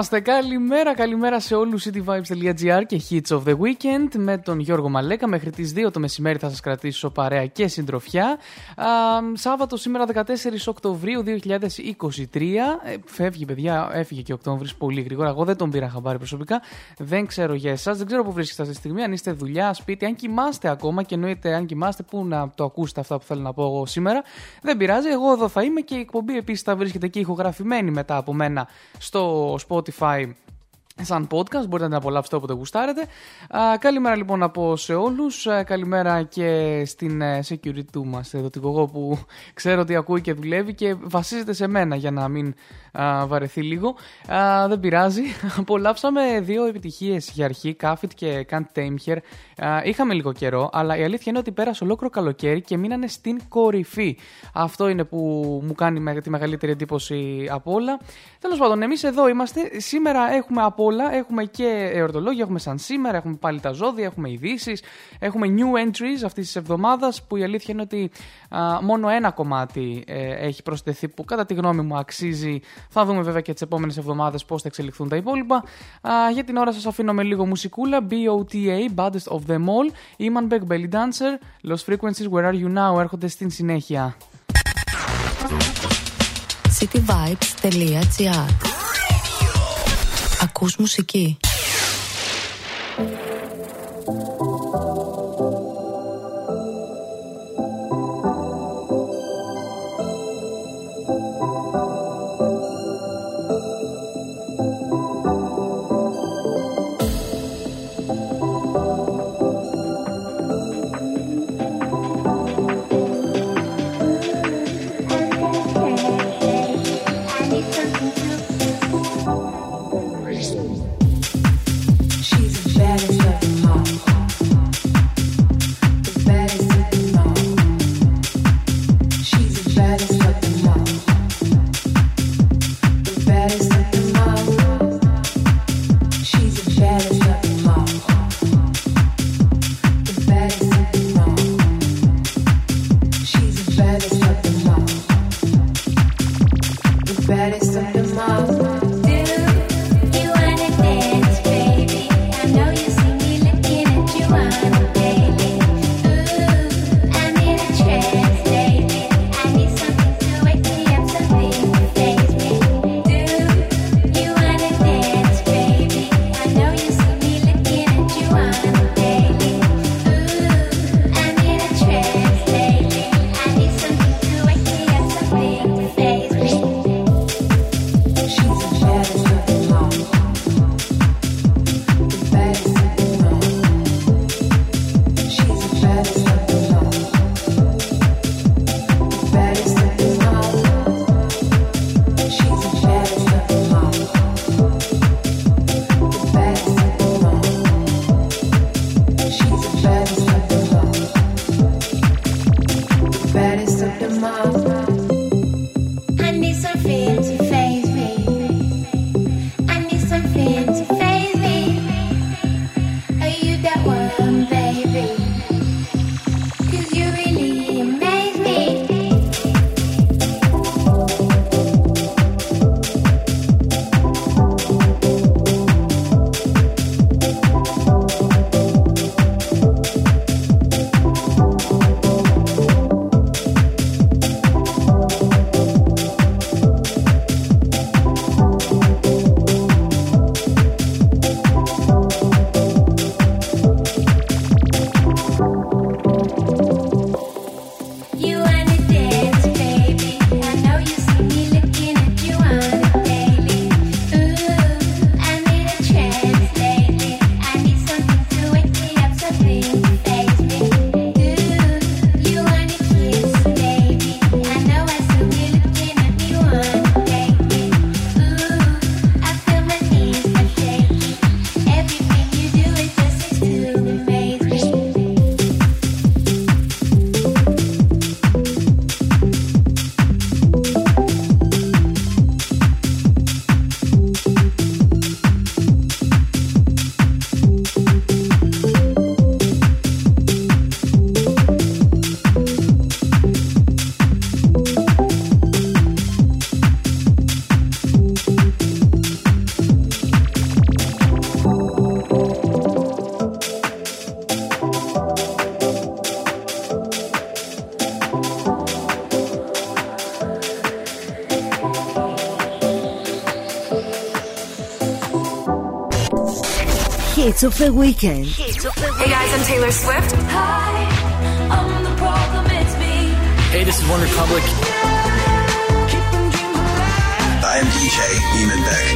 Είμαστε. Καλημέρα, καλημέρα σε όλους. cityvibes.gr και Hits of the Weekend με τον Γιώργο Μαλέκα. Μέχρι τις 2 το μεσημέρι θα σας κρατήσω παρέα και συντροφιά. Α, Σάββατο σήμερα 14 Οκτωβρίου 2023. Ε, φεύγει, παιδιά, έφυγε και ο Οκτώβρης πολύ γρήγορα. Εγώ δεν τον πήρα χαμπάρι προσωπικά. Δεν ξέρω για εσάς, δεν ξέρω πού βρίσκεστε αυτή τη στιγμή. Αν είστε δουλειά, σπίτι, αν κοιμάστε ακόμα και εννοείται αν κοιμάστε, πού να το ακούσετε αυτά που θέλω να πω εγώ σήμερα. Δεν πειράζει, εγώ εδώ θα είμαι και η εκπομπή επίσης θα βρίσκεται και ηχογραφημένη μετά από μένα στο Spotify σαν podcast, μπορείτε να την απολαύσετε όποτε γουστάρετε. Α, καλημέρα λοιπόν να πω σε όλους, Α, καλημέρα και στην ε, security του μας, εδώ την κογό που ξέρω ότι ακούει και δουλεύει και βασίζεται σε μένα για να μην α, βαρεθεί λίγο. Α, δεν πειράζει, απολαύσαμε δύο επιτυχίες για αρχή, Κάφιτ και Can't Tame Here. Α, είχαμε λίγο καιρό, αλλά η αλήθεια είναι ότι πέρασε ολόκληρο καλοκαίρι και μείνανε στην κορυφή. Αυτό είναι που μου κάνει με- τη μεγαλύτερη εντύπωση από όλα. Τέλος πάντων, εμείς εδώ είμαστε. Σήμερα έχουμε από όλα. Έχουμε και εορτολόγια, έχουμε σαν σήμερα, έχουμε πάλι τα ζώδια, έχουμε ειδήσεις, έχουμε new entries αυτής της εβδομάδας που η αλήθεια είναι ότι α, μόνο ένα κομμάτι ε, έχει προσθεθεί που κατά τη γνώμη μου αξίζει. Θα δούμε βέβαια και τις επόμενες εβδομάδες πώς θα εξελιχθούν τα υπόλοιπα. Α, για την ώρα σας αφήνω με λίγο μουσικούλα. BOTA, Baddest of them all. Iman Beck, Belly Dancer. Los Frequencies, Where are you now έρχονται στην συνέχεια. cityvibes.gr Ακούς μουσική. I need Hits of the Weekend. Hey guys, I'm Taylor Swift. Hi, I'm the problem, it's me. Hey, this is One Republic. I am DJ Eamon Beck.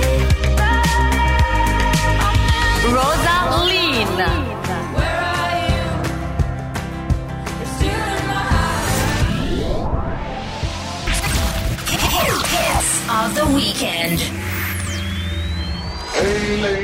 Rosaline. Hits of the weekend. Hey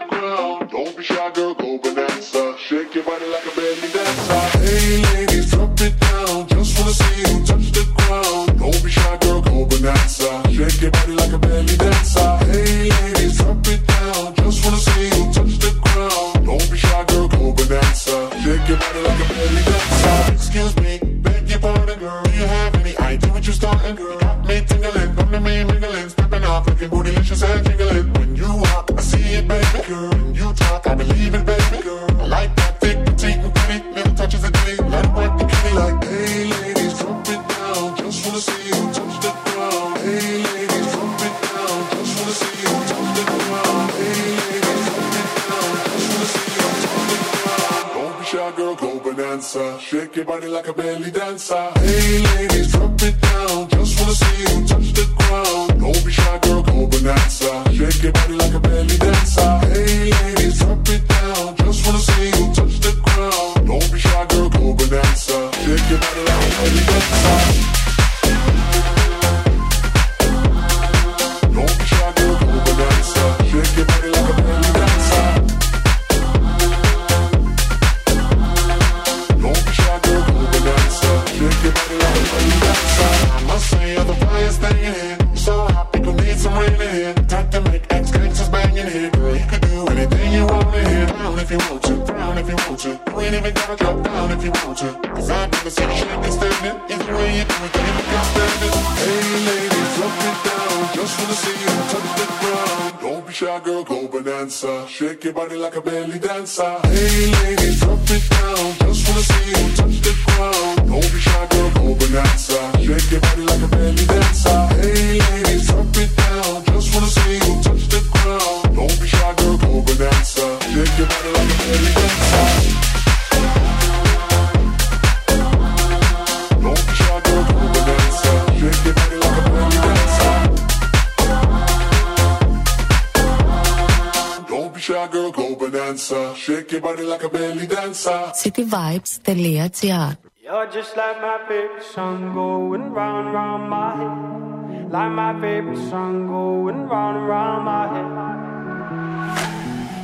vibes.gr. You're just like my favorite song going round round my head. Like my favorite song going round round my head.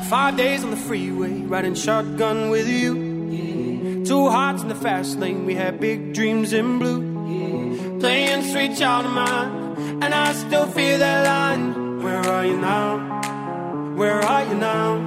Five days on the freeway, riding shotgun with you. Yeah. Two hearts in the fast lane, we had big dreams in blue. Yeah. Playing sweet child of mine, and I still feel that line. Where are you now? Where are you now?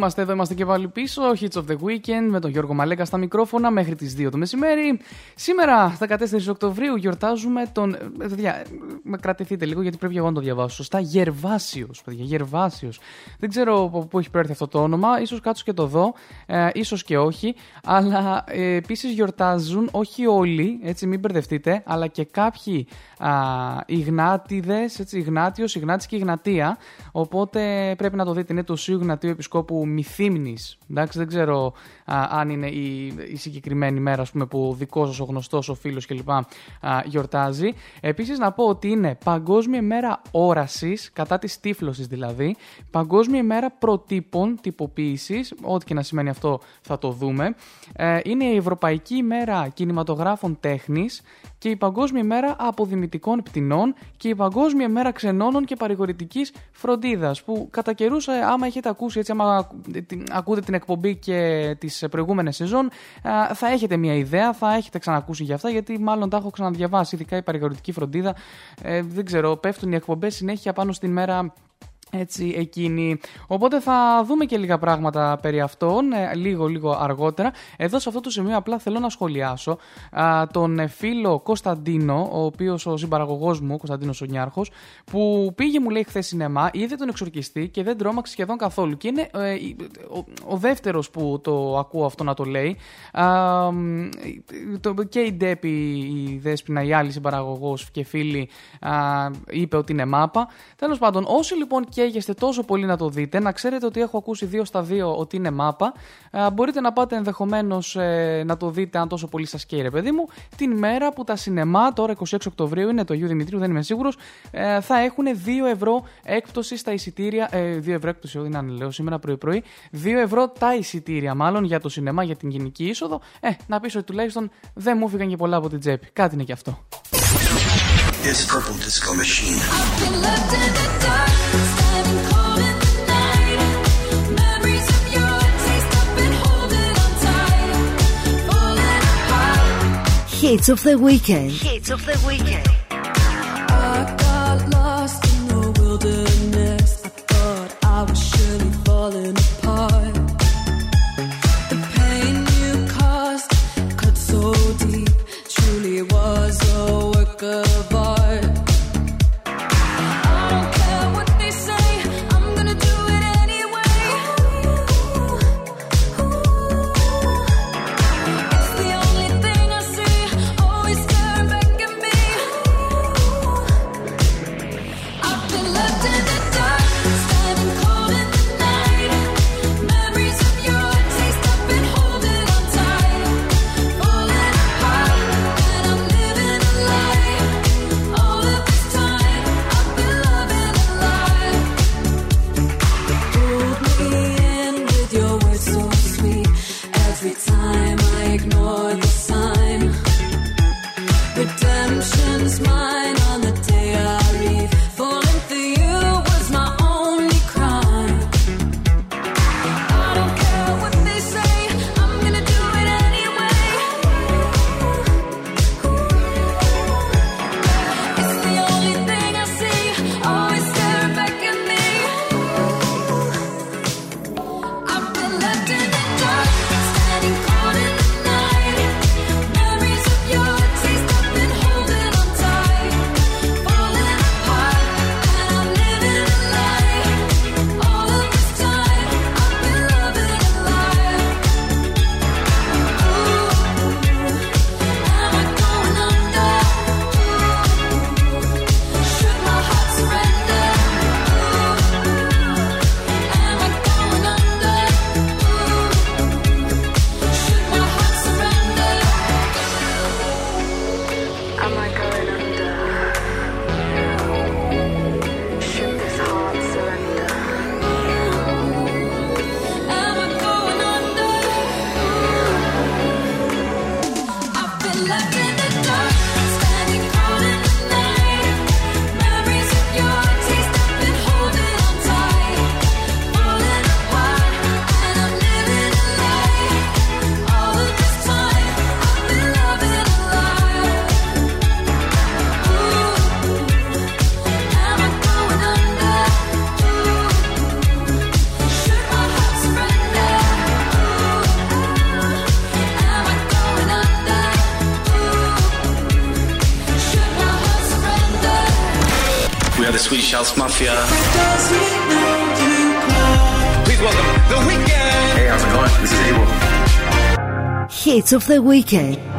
Είμαστε, εδώ είμαστε και πάλι πίσω. Hits of the Weekend με τον Γιώργο Μαλέκα στα μικρόφωνα μέχρι τις 2 το μεσημέρι. Σήμερα, 14 Οκτωβρίου, γιορτάζουμε τον. ε, Παιδιά, ε, με κρατηθείτε λίγο γιατί πρέπει εγώ να το διαβάσω σωστά. Γερβάσιος, παιδιά, Γερβάσιος. Δεν ξέρω από πού έχει προέρθει αυτό το όνομα. σω κάτσω και το δω. Ε, ίσως και όχι. Αλλά ε, επίσης γιορτάζουν όχι όλοι, έτσι μην μπερδευτείτε, αλλά και κάποιοι α, Ιγνάτιδες, έτσι, Ιγνάτιος, Ιγνάτης και Ιγνατία. Οπότε πρέπει να το δείτε. Είναι το Σίου Ιγνατίου Επισκόπου Μυθύμνης. Εντάξει, δεν ξέρω α, αν είναι η, η συγκεκριμένη μέρα ας πούμε, που ο δικός σας, ο γνωστός, ο φίλος κλπ. α, γιορτάζει. Επίσης να πω ότι είναι Παγκόσμια ημέρα όρασης, κατά της τύφλωσης δηλαδή. Παγκόσμια ημέρα προτύπων τυποποίησης, ό,τι και να σημαίνει αυτό θα το δούμε. Ε, είναι η Ευρωπαϊκή ημέρα κινηματογράφων τέχνης και η Παγκόσμια ημέρα αποδημητικών πτηνών και η Παγκόσμια ημέρα ξενώνων και παρηγορητικής φροντίδας. Που κατά καιρούς, ε, άμα έχετε ακούσει, έτσι, άμα ακου- την- ακούτε την εκπομπή και τις προηγούμενες σεζόν, α, θα έχετε μια ιδέα, θα έχετε ξανακούσει για αυτά, γιατί μάλλον τα έχω ξαναδιαβάσει. Ειδικά η παρηγορητική φροντίδα, ε, δεν ξέρω, πέφτουν οι εκπομπές συνέχεια πάνω στην μέρα έτσι εκείνη. Οπότε θα δούμε και λίγα πράγματα περί αυτών ε, λίγο λίγο αργότερα. Εδώ σε αυτό το σημείο απλά θέλω να σχολιάσω α, τον ε, φίλο Κωνσταντίνο, ο οποίος ο συμπαραγωγός μου, ο Κωνσταντίνος ο Νιάρχος, που πήγε μου λέει χθες σινεμά, είδε τον εξορκιστή και δεν τρόμαξε σχεδόν καθόλου. Και είναι ε, η- ο, ο δεύτερος που το ακούω αυτό να το λέει. Α, μ, το, και η Ντέπη, η Δέσποινα, η άλλη συμπαραγωγός και φίλη, α, είπε ότι είναι μάπα. Τέλος πάντων, όσοι λοιπόν καίγεστε τόσο πολύ να το δείτε, να ξέρετε ότι έχω ακούσει δύο στα δύο ότι είναι μάπα. Α, μπορείτε να πάτε ενδεχομένως να το δείτε αν τόσο πολύ σας καίει, ρε παιδί μου, την μέρα που τα σινεμά, τώρα 26 Οκτωβρίου, είναι το Ιού Δημητρίου, δεν είμαι σίγουρος, θα έχουν 2 ευρώ έκπτωση στα εισιτήρια. Ε, 2 ευρώ έκπτωση, όχι να λέω σήμερα πρωί-πρωί. 2 ευρώ τα εισιτήρια, μάλλον για το σινεμά, για την γενική είσοδο. Ε, να πεις ότι τουλάχιστον δεν μου έφυγαν και πολλά από την τσέπη. Κάτι είναι και αυτό. It's Purple Disco Machine. Hits of the weekend. Hits of the weekend. I got lost in the wilderness. I thought I was surely falling of the weekend.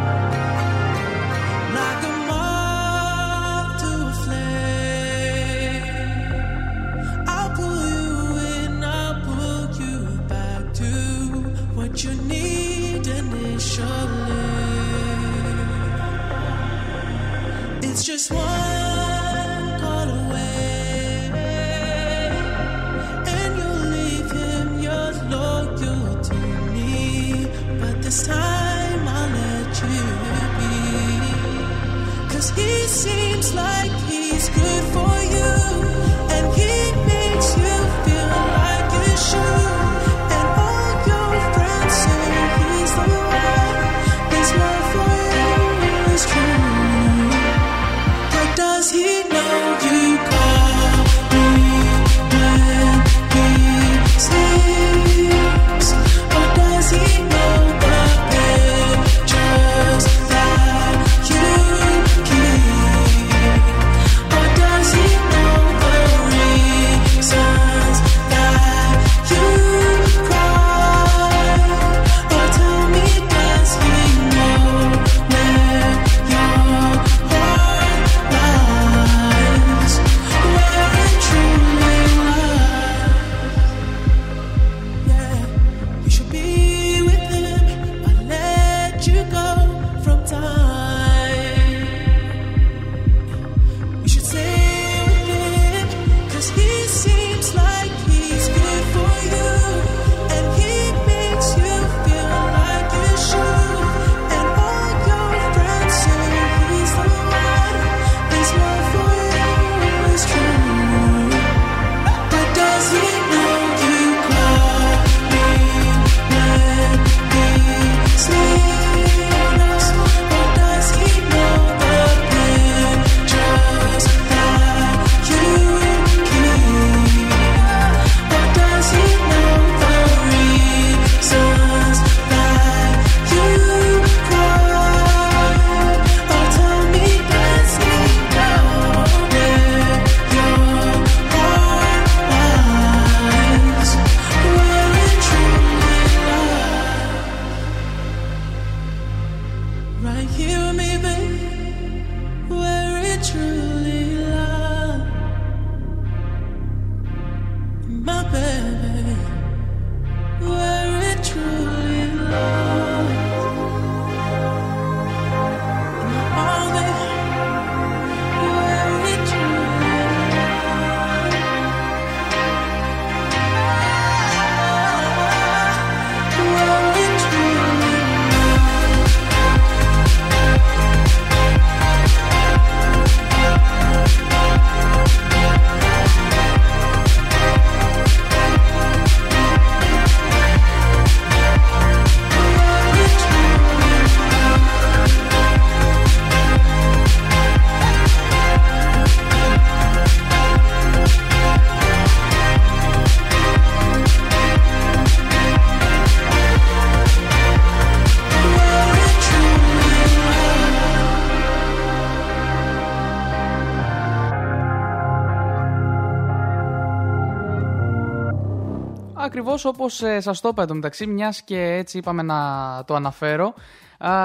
Όπως σας το είπα εντωμεταξύ, μιας και έτσι είπαμε να το αναφέρω.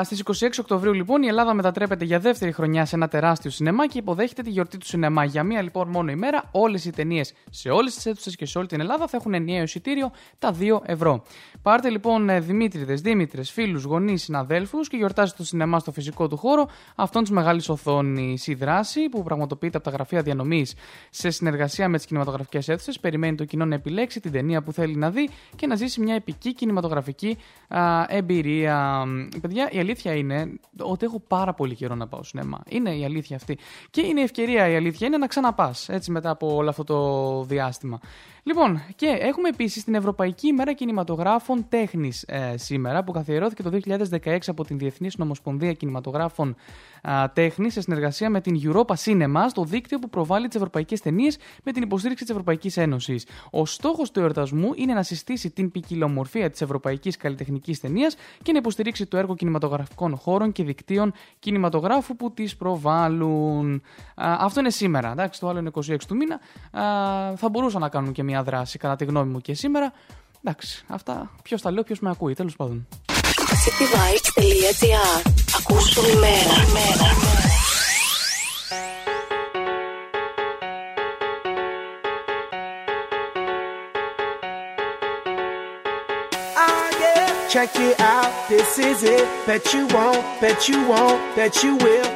Στις 26 Οκτωβρίου, λοιπόν, η Ελλάδα μετατρέπεται για δεύτερη χρονιά σε ένα τεράστιο σινεμά και υποδέχεται τη γιορτή του σινεμά. Για μία λοιπόν μόνο ημέρα, όλες οι ταινίες σε όλες τις αίθουσες και σε όλη την Ελλάδα θα έχουν ενιαίο εισιτήριο τα 2 ευρώ. Πάρτε λοιπόν Δημήτριδες, Δήμητρες, φίλους, γονείς, συναδέλφους και γιορτάζετε το σινεμά στο φυσικό του χώρο αυτόν της μεγάλης οθόνης. Η δράση που πραγματοποιείται από τα γραφεία διανομής σε συνεργασία με τις κινηματογραφικές αίθουσες περιμένει το κοινό να επιλέξει την ταινία που θέλει να δει και να ζήσει μια επική κινηματογραφική α, εμπειρία. Παιδιά, η αλήθεια είναι ότι έχω πάρα πολύ καιρό να πάω σινεμά. Είναι η αλήθεια αυτή. Και είναι η ευκαιρία, η αλήθεια είναι να ξαναπάς έτσι μετά από όλο αυτό το διάστημα. Λοιπόν, και έχουμε επίσης την Ευρωπαϊκή ημέρα κινηματογράφων τέχνης ε, σήμερα, που καθιερώθηκε το 2016 από την Διεθνή Νομοσπονδία Κινηματογράφων Τέχνης σε συνεργασία με την Europa Cinema, το δίκτυο που προβάλλει τις ευρωπαϊκές ταινίες με την υποστήριξη της Ευρωπαϊκής Ένωσης. Ο στόχος του εορτασμού είναι να συστήσει την ποικιλομορφία της ευρωπαϊκής καλλιτεχνικής ταινίας και να υποστηρίξει το έργο κινηματογράφου κινηματογραφικών χώρων και δικτύων κινηματογράφου που τις προβάλλουν. Α, αυτό είναι σήμερα, εντάξει, το άλλο είναι 26 του μήνα. Α, θα μπορούσαν να κάνουν και μια δράση, κατά τη γνώμη μου και σήμερα. Εντάξει, αυτά ποιος τα λέω, ποιος με ακούει, τέλος πάντων. cityvibes.gr Ακούς το ημέρα. Ah, yeah. Check it out, this is it. Bet you won't, bet you won't, bet you will.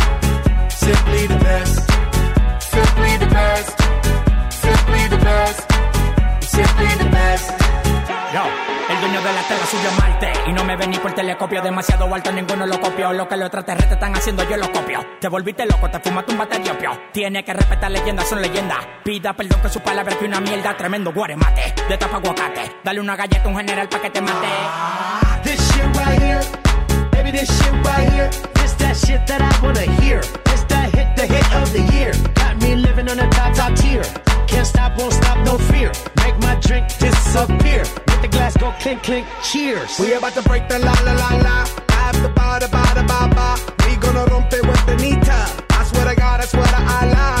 Simply the best. Simply the best. Simply the best. Simply the best. Yo, el dueño de la tela subió a Marte Y no me ven ni por telescopio Demasiado alto, ninguno lo copió Lo que los extraterrestres están haciendo, yo lo copio Te volviste loco, te fumaste un bate de opio Tiene que respetar leyendas, son leyendas Pida perdón que su palabra que una mierda Tremendo guaremate, de tapa aguacate Dale una galleta a un general pa' que te mate This shit right here, baby, this shit right here. This that shit that I wanna hear. The hit of the year. Got me living on a top, top tier. Can't stop, won't stop, no fear. Make my drink disappear. Let the glass go clink, clink, cheers. We about to break the la la la la. After ba da ba da ba ba. We gonna rompe with the nita. I swear to God, I swear to Allah.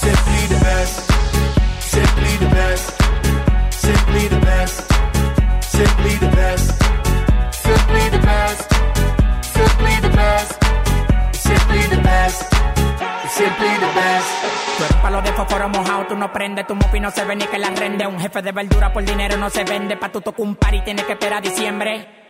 Simply the best. Simply the best. Simply the best. Simply the best. Simply the best. Simply the best. Simply the best. Simply the best. Tú eres palo de fósforo mojado, tú no prendes, tu mufi no se ve ni que la rende. Un jefe de verdura por dinero no se vende, pa' tu tocar un par y tienes que esperar diciembre.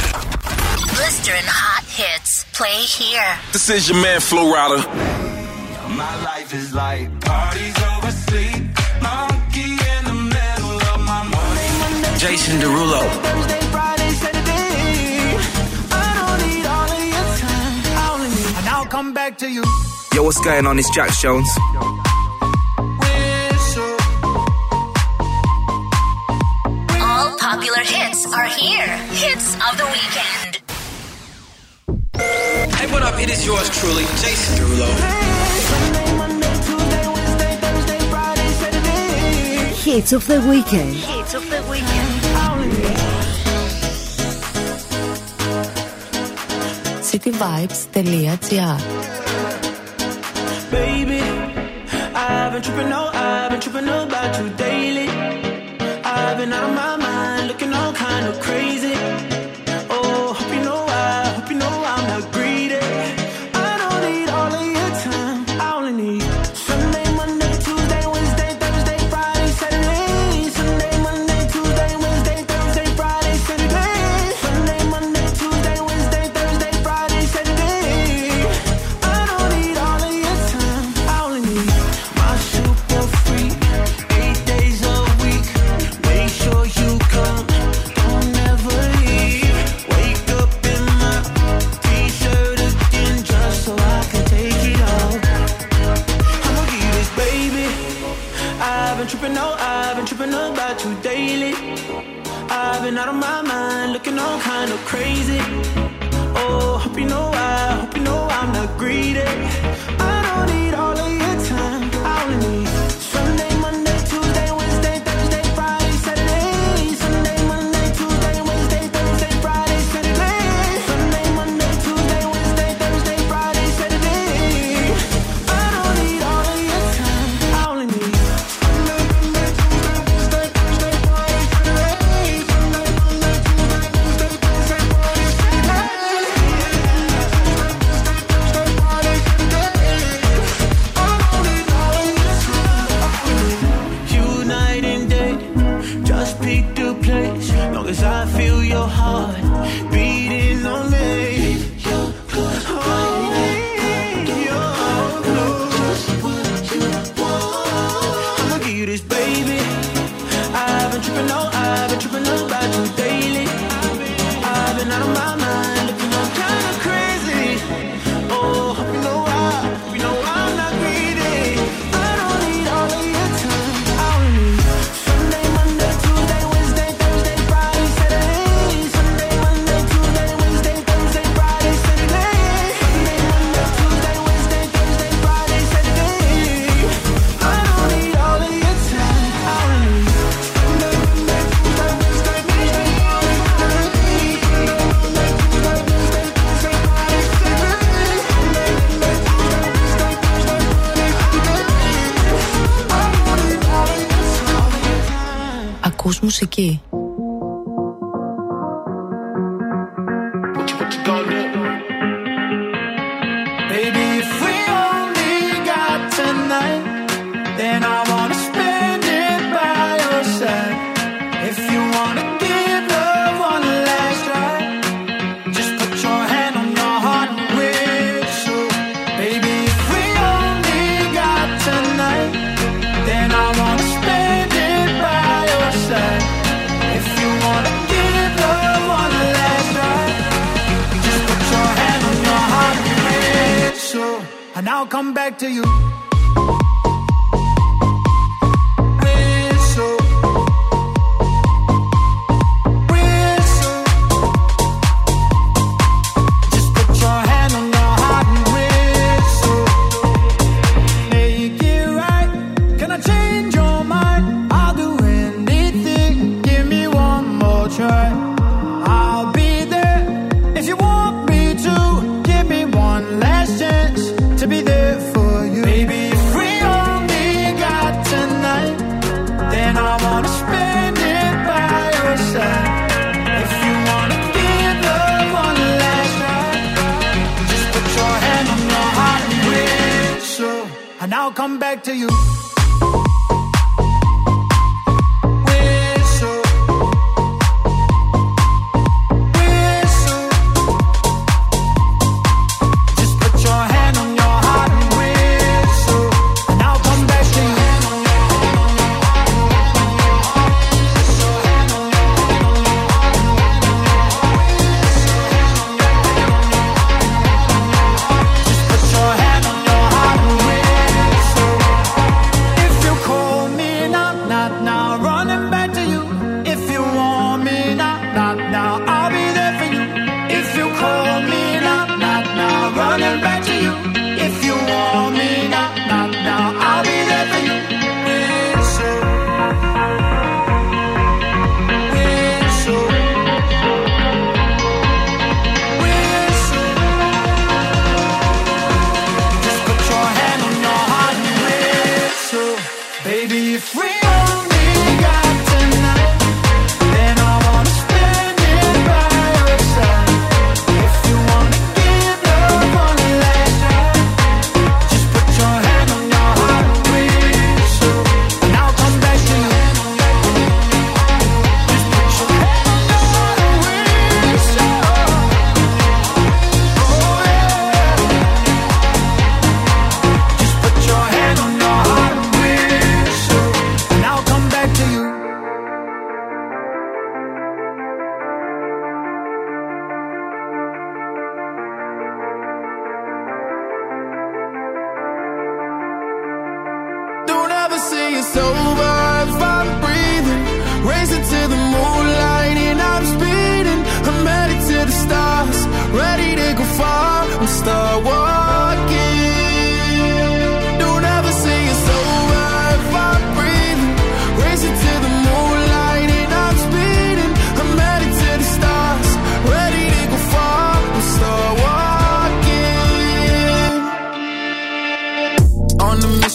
Blistering hot hits. Play here. This is your man Flo Rida. My life is like parties over sleep. Monkey in the middle of my morning. Jason Derulo. Thursday, Friday, Saturday. I don't need all of your time. I only need, and I'll come back to you. Yo, what's going on? It's Jack Jones. All popular hits are here. Hits of the weekend. Hey, what up? It is yours truly, Jason Derulo. Sunday, Monday, Tuesday, Wednesday, Thursday, Friday, Saturday. Hits of the weekend. Hits of the weekend. I only need, cityvibes.gr Baby, I've been tripping, no, I've been tripping about you daily. I've been out of my mind, looking all kind of crazy. Ακούς μουσική.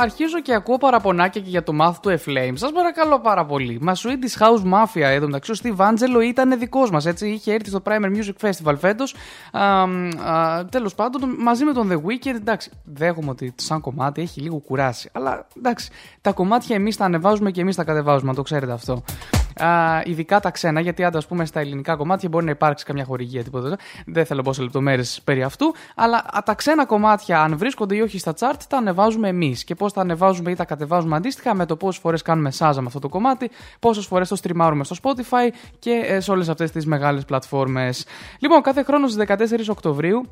Αρχίζω και ακούω παραπονάκια και για το μάθο του Eflame. Σας παρακαλώ πάρα πολύ. Μα Swedish House Mafia εδώ μεταξύ. Ο Steve Angelo ήταν δικός μας. Έτσι είχε έρθει στο Primer Music Festival φέτος. Τέλος πάντων, μαζί με τον The Weeknd. Εντάξει, δέχομαι ότι σαν κομμάτι έχει λίγο κουράσει. Αλλά εντάξει, τα κομμάτια εμείς τα ανεβάζουμε και εμείς τα κατεβάζουμε. να Το ξέρετε αυτό. Α, ειδικά τα ξένα, γιατί άντα, ας πούμε, στα ελληνικά κομμάτια μπορεί να υπάρξει καμιά χορηγία τίποτα. Δεν θέλω να πω σε λεπτομέρειες περί αυτού. Αλλά α, τα ξένα κομμάτια, αν βρίσκονται ή όχι στα chart, τα ανεβάζουμε εμείς. Και πώς τα ανεβάζουμε ή τα κατεβάζουμε αντίστοιχα με το πόσες φορές κάνουμε σάζα με αυτό το κομμάτι, πόσες φορές το στριμάρουμε στο Spotify και ε, σε όλες αυτές τις μεγάλες πλατφόρμες. Λοιπόν, κάθε χρόνο στις 14 Οκτωβρίου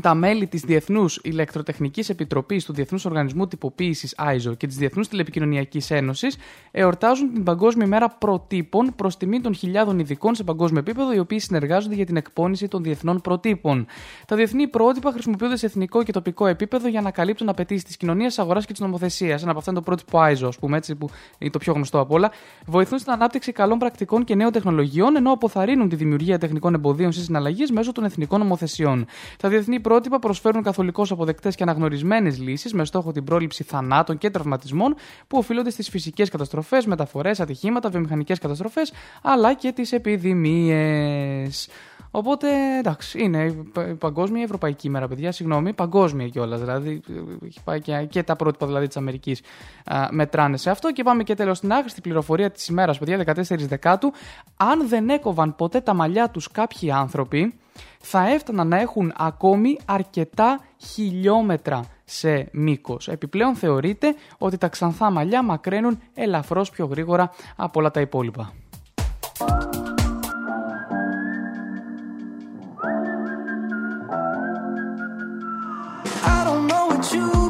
τα μέλη της Διεθνούς Ηλεκτροτεχνικής Επιτροπής του Διεθνούς Οργανισμού Τυποποίησης ISO και της Διεθνούς Τηλεπικοινωνιακής Ένωσης εορτάζουν την Παγκόσμια Μέρα Προτύπων προς τιμή των χιλιάδων ειδικών σε παγκόσμιο επίπεδο οι οποίοι συνεργάζονται για την εκπόνηση των διεθνών προτύπων. Τα διεθνή πρότυπα χρησιμοποιούνται σε εθνικό και τοπικό επίπεδο για να καλύπτουν απαιτήσεις της κοινωνίας, αγοράς και της νομοθεσίας. Ένα από αυτά είναι το πρότυπο ISO, ας πούμε, έτσι, που είναι το πιο γνωστό από όλα. Βοηθούν στην ανάπτυξη καλών πρακτικών και νέων τεχνολογιών, ενώ αποθαρρύνουν τη δημιουργία τεχνικών εμποδίων στι συναλλαγές μέσω των εθνικών νομοθεσιών. Τα διεθνή πρότυπα προσφέρουν καθολικώς αποδεκτές και αναγνωρισμένες λύσεις με στόχο την πρόληψη θανάτων και τραυματισμών που οφείλονται στις φυσικές καταστροφές, μεταφορές, ατυχήματα, βιομηχανικές καταστροφές αλλά και τις επιδημίες. Οπότε εντάξει, είναι η πα- η παγκόσμια η Ευρωπαϊκή ημέρα, παιδιά. Συγγνώμη, παγκόσμια κιόλας. Δηλαδή, έχει πάει και, και τα πρότυπα δηλαδή, της Αμερικής μετράνε σε αυτό. Και πάμε και τέλος στην άχρηστη πληροφορία της ημέρας, παιδιά, 14 Δεκάτου. Αν δεν έκοβαν ποτέ τα μαλλιά τους κάποιοι άνθρωποι, θα έφταναν να έχουν ακόμη αρκετά χιλιόμετρα σε μήκος. Επιπλέον θεωρείται ότι τα ξανθά μαλλιά μακραίνουν ελαφρώς πιο γρήγορα από όλα τα υπόλοιπα. I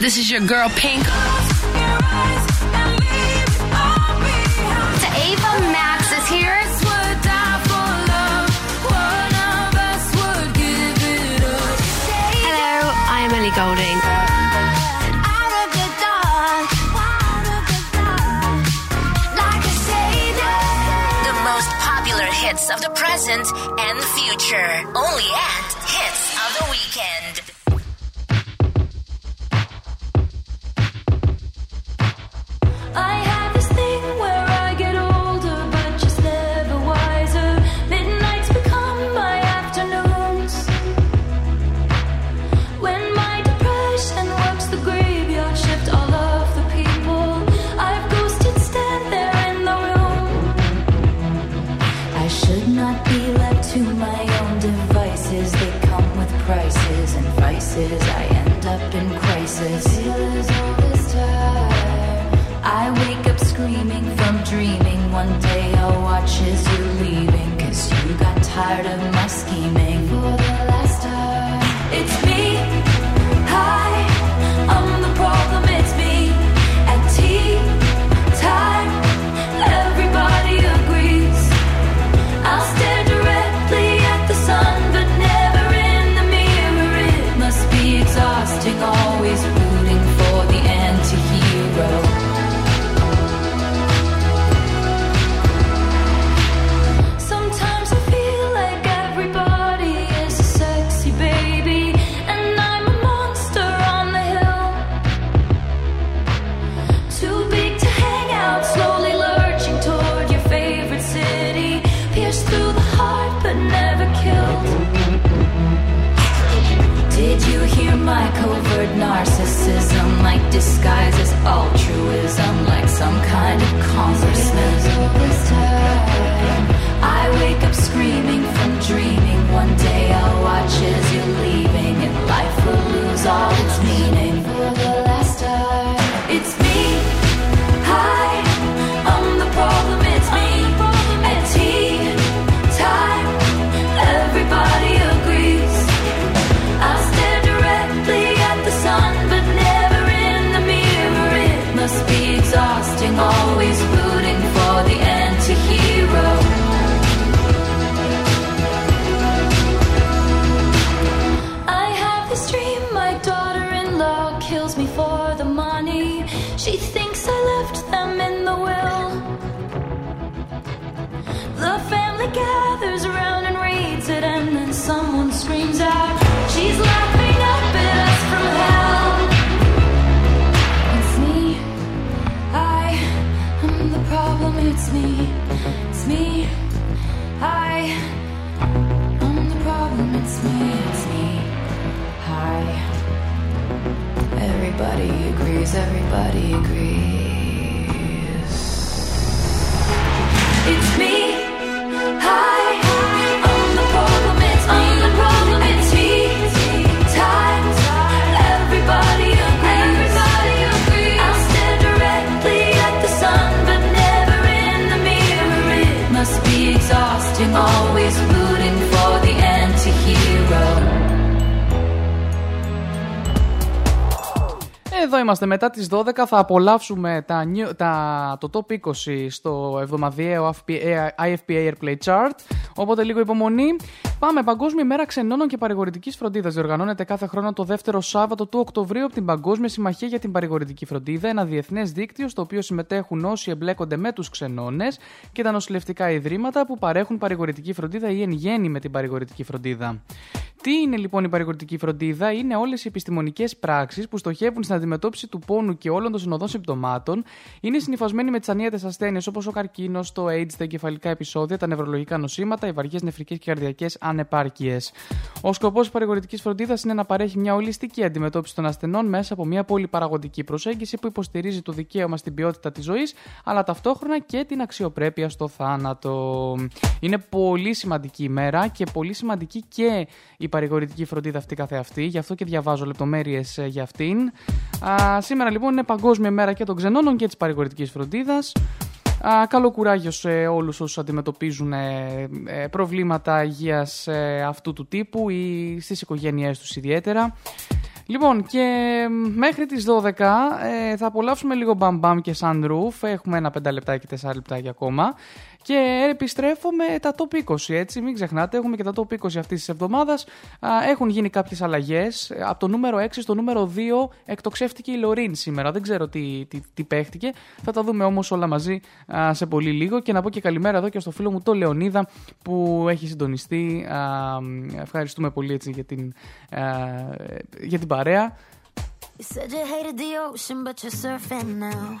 This is your girl Pink. είμαστε. Μετά τις 12 θα απολαύσουμε τα, τα, το top 20 στο εβδομαδιαίο IFPA Airplay Chart. Οπότε λίγο υπομονή. Πάμε. Παγκόσμια ημέρα ξενώνων και παρηγορητικής φροντίδας. Διοργανώνεται κάθε χρόνο το δεύτερο Σάββατο του Οκτωβρίου από την Παγκόσμια Συμμαχία για την Παρηγορητική Φροντίδα. Ένα διεθνές δίκτυο στο οποίο συμμετέχουν όσοι εμπλέκονται με τους ξενώνες και τα νοσηλευτικά ιδρύματα που παρέχουν παρηγορητική φροντίδα ή εν γέννη με την παρηγορητική φροντίδα. Τι είναι λοιπόν η παρηγορητική φροντίδα, είναι όλες οι επιστημονικές πράξεις που στοχεύουν στην αντιμετώπιση του πόνου και όλων των συνοδών συμπτωμάτων, είναι συνυφασμένοι με τις ανίατες ασθένειες όπως ο καρκίνος, το AIDS, τα εγκεφαλικά επεισόδια, τα νευρολογικά νοσήματα, οι βαριές νεφρικές και καρδιακές ανεπάρκειες. Ο σκοπός της παρηγορητικής φροντίδας είναι να παρέχει μια ολιστική αντιμετώπιση των ασθενών μέσα από μια πολυπαραγωγική προσέγγιση που υποστηρίζει το δικαίωμα στην ποιότητα της ζωής, αλλά ταυτόχρονα και την αξιοπρέπεια στο θάνατο. Είναι πολύ σημαντική ημέρα και πολύ σημαντική και η παρηγορητική φροντίδα αυτή καθεαυτή, γι' αυτό και διαβάζω λεπτομέρειες ε, για αυτήν. Α, σήμερα λοιπόν είναι Παγκόσμια Μέρα και των Ξενώνων και της παρηγορητικής φροντίδας. Καλό κουράγιο σε όλους όσους αντιμετωπίζουν ε, ε, προβλήματα υγείας αυτού του τύπου ή στις οικογένειε τους ιδιαίτερα. Λοιπόν και μέχρι τις 12 θα απολαύσουμε λίγο μπαμ μπαμ και roof. Έχουμε ένα 5 λεπτά και 4 λεπτάκια ακόμα. Και επιστρέφω με τα top 20, έτσι. Μην ξεχνάτε, έχουμε και τα top 20 αυτής της εβδομάδας. Έχουν γίνει κάποιες αλλαγές. Από το νούμερο 6 στο νούμερο 2 εκτοξεύτηκε η Λωρίν σήμερα. Δεν ξέρω τι, τι, τι παίχτηκε. Θα τα δούμε όμως όλα μαζί α, σε πολύ λίγο. Και να πω και καλημέρα εδώ και στο φίλο μου το Λεωνίδα που έχει συντονιστεί. Α, ευχαριστούμε πολύ έτσι για την, α, για την παρέα. You said you hated the ocean, but you're surfing now.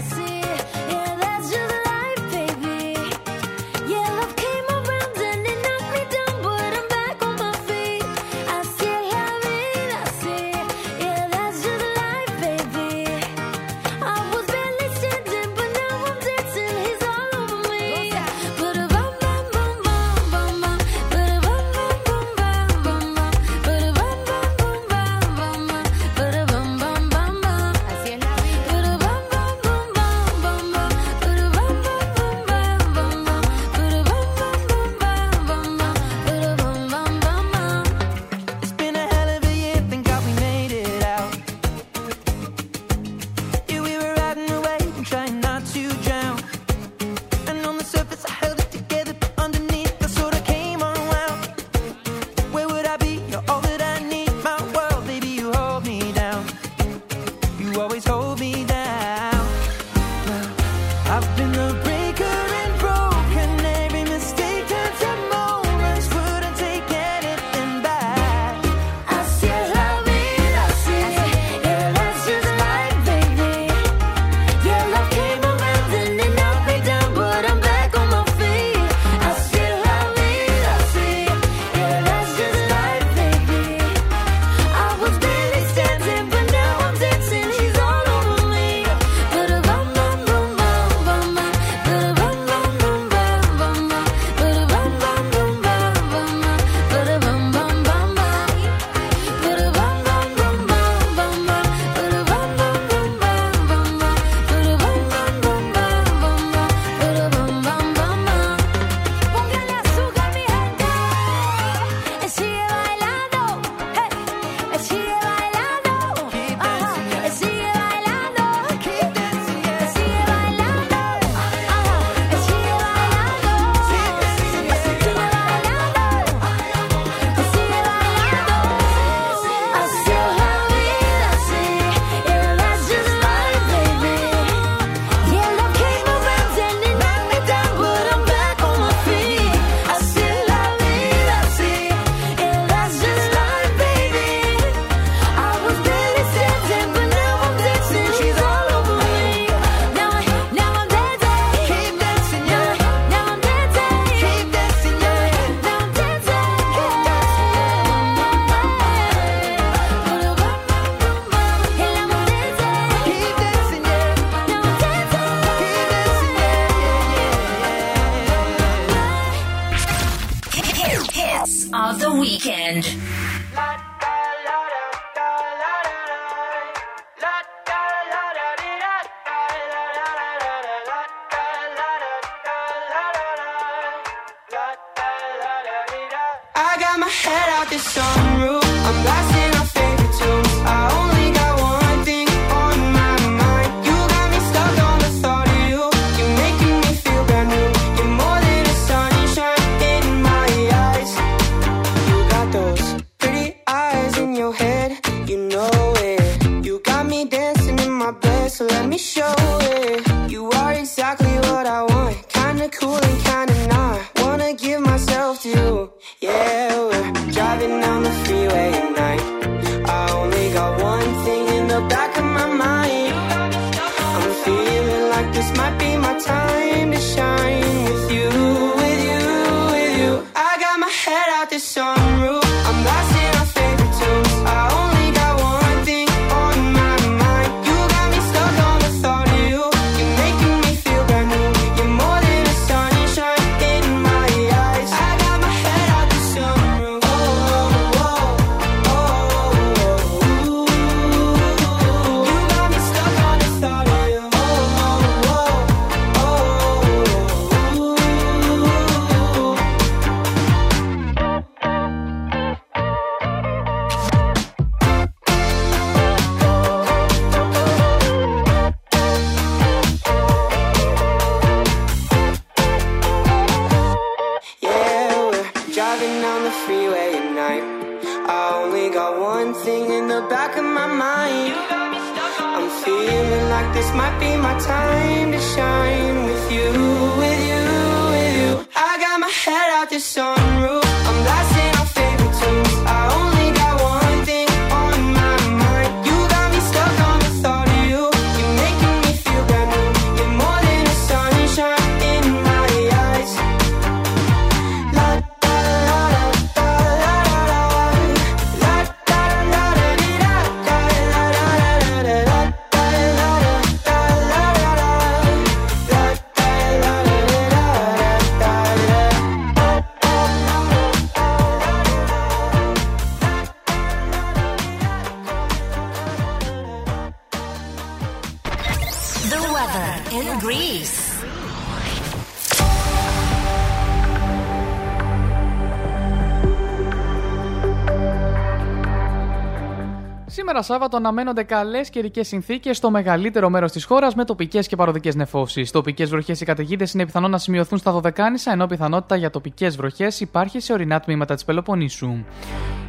Σήμερα Σάββατο αναμένονται καλές καιρικές συνθήκες στο μεγαλύτερο μέρος της χώρας με τοπικές και παροδικές νεφώσεις. Τοπικές βροχές ή καταιγίδες είναι πιθανό να σημειωθούν στα Δωδεκάνησα, ενώ πιθανότητα για τοπικές βροχές υπάρχει σε ορεινά τμήματα της Πελοποννήσου.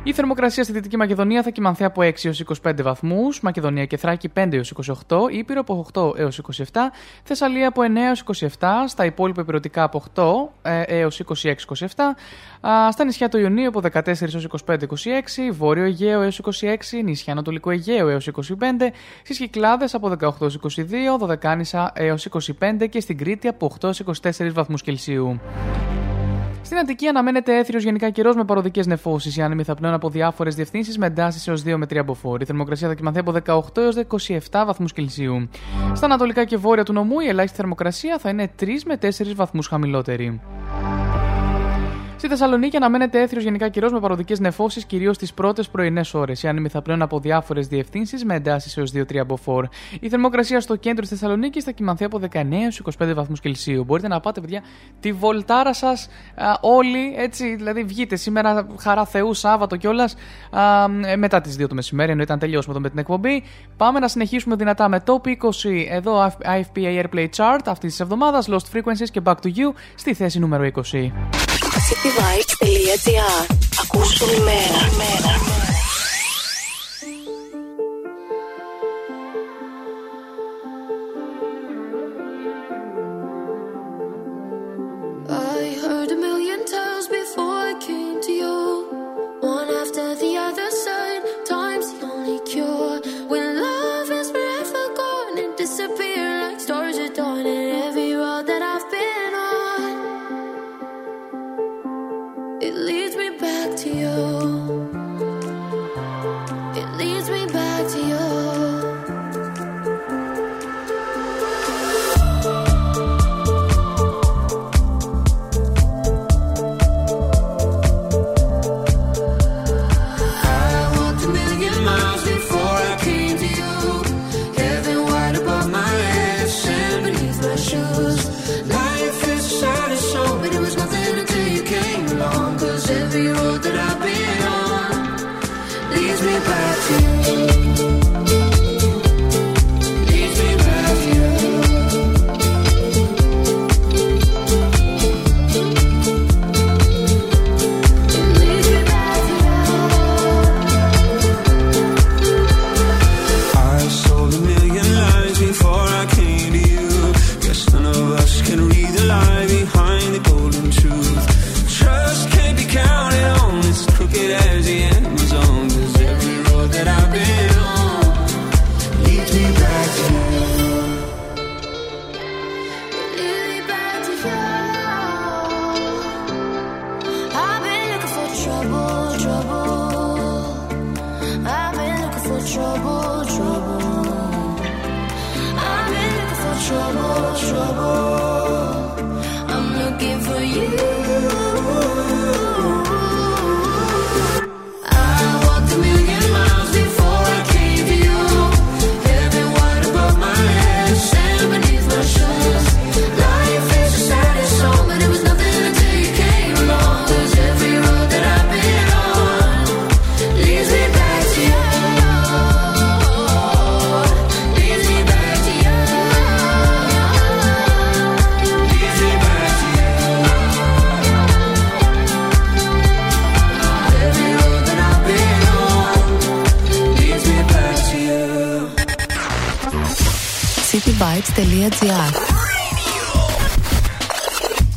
Η θερμοκρασία στη Δυτική Μακεδονία θα κοιμανθεί από 6 έως 25 βαθμούς, Μακεδονία και Θράκη 5 έως 28, Ήπειρο από 8 έως 27, Θεσσαλία από 9 έως 27, στα υπόλοιπα υπηρετικά από 8 ε, έως 26-27, α, στα νησιά του Ιωνίου από 14 έως 25-26, Βόρειο Αιγαίο έως 26, νησιά Ανατολικού Αιγαίου έως 25, στις Κυκλάδες από 18 έως 22, Δωδεκάνησα έως 25 και στην Κρήτη από 8 έως 24 βαθμούς Κελσίου. Στην Αττική αναμένεται έθριος γενικά καιρός με παροδικές νεφώσεις. Οι άνεμοι θα πνέουν από διάφορες διευθύνσεις με εντάσεις έως 2 με 3 μποφόρ. Η θερμοκρασία θα κοιμανθεί από 18 έως 27 βαθμούς Κελσίου. Στα ανατολικά και βόρεια του νομού η ελάχιστη θερμοκρασία θα είναι 3 με 4 βαθμούς χαμηλότερη. Στη Θεσσαλονίκη αναμένεται έθριος γενικά καιρός με παροδικές νεφώσεις κυρίως τι πρώτες πρωινές ώρες. Οι άνεμοι θα πλέον από διάφορες διευθύνσεις με εντάσεις έως 2-3 μποφόρ. Η θερμοκρασία στο κέντρο της Θεσσαλονίκης θα κοιμανθεί από 19 έως 25 βαθμούς Κελσίου. Μπορείτε να πάτε, παιδιά, τη βολτάρα σας όλοι, έτσι, δηλαδή βγείτε σήμερα χαρά Θεού, Σάββατο κιόλας, μετά τις 2 το μεσημέρι, ενώ ήταν τελειώσουμε εδώ με την εκπομπή. Πάμε να συνεχίσουμε δυνατά με Top 20 εδώ IFPA Airplay Chart αυτή της εβδομάδας, Lost Frequencies και Back to You στη θέση νούμερο 20 cityvibes.gr Ακούσου μέρα. μέρα.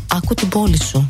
Ακού την πόλη σου.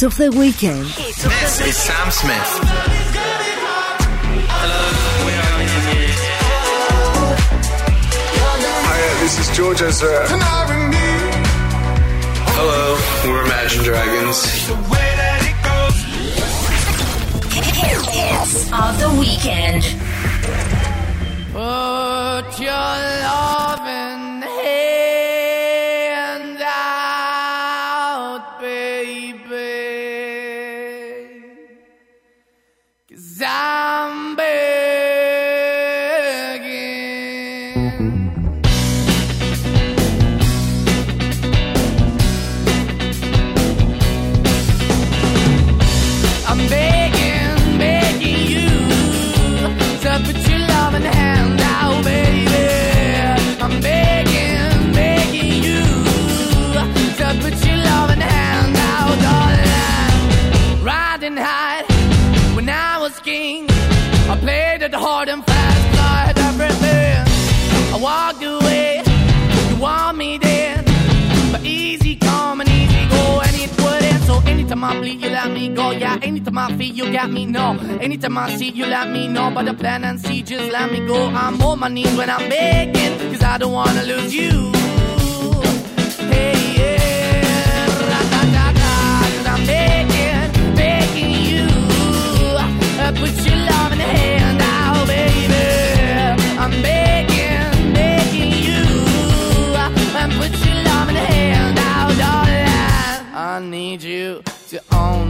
hits of the weekend. This is Sam Smith. Uh, this is George Ezra. Uh, Hello, we're Imagine Dragons. Hits of the weekend. Put your love in. I feel, you got me. No, anytime I see, you let me know. But the plan and see, just let me go. I'm on my knees when I'm begging, cause I don't wanna lose you. Hey, yeah, cause I'm begging, begging you. Uh, Put your love in the hand now, baby. I'm begging, begging you. Uh, Put your love in the hand now, darling. I need you to understand.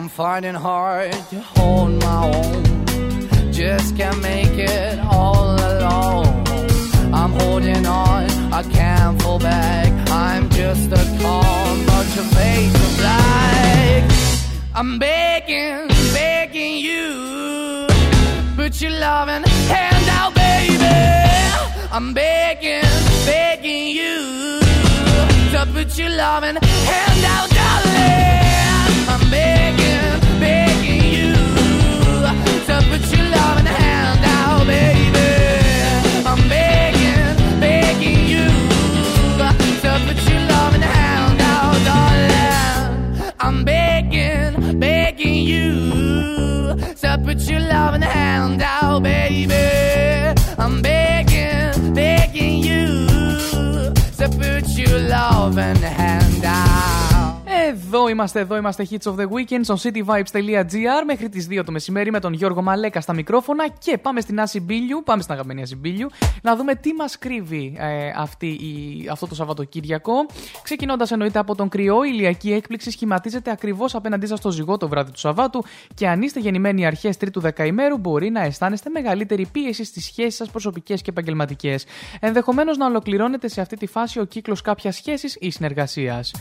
I'm finding hard to hold my own. Just can't make it all alone. I'm holding on, I can't fall back. I'm just a calm bunch of face of black. I'm begging, begging you. Put your loving hand out, baby. I'm begging, begging you to put your loving hand out, darling. I'm begging, begging you to put your loving hand out, baby. I'm begging, begging you to put your loving hand out, darling. I'm begging, begging you to put your loving hand out, baby. I'm begging, you love and have. Εδώ είμαστε, εδώ είμαστε Hits of the Weekend στο cityvibes.gr μέχρι τις 2 το μεσημέρι με τον Γιώργο Μαλέκα στα μικρόφωνα και πάμε στην Άση Μπίλιου, πάμε στην αγαπημένη Άση Μπίλιου, να δούμε τι μας κρύβει ε, αυτή η, αυτό το Σαββατοκύριακο. Ξεκινώντας εννοείται από τον κρυό, η ηλιακή έκπληξη σχηματίζεται ακριβώς απέναντί σας στο ζυγό το βράδυ του Σαββάτου και αν είστε γεννημένοι αρχές τρίτου δεκαημέρου μπορεί να αισθάνεστε μεγαλύτερη πίεση στις σχέσεις σας προσωπικές και επαγγελματικές. Ενδεχομένως να ολοκληρώνεται σε αυτή τη φάση ο κύκλος κάποιας σχέσης ή συνεργασίας.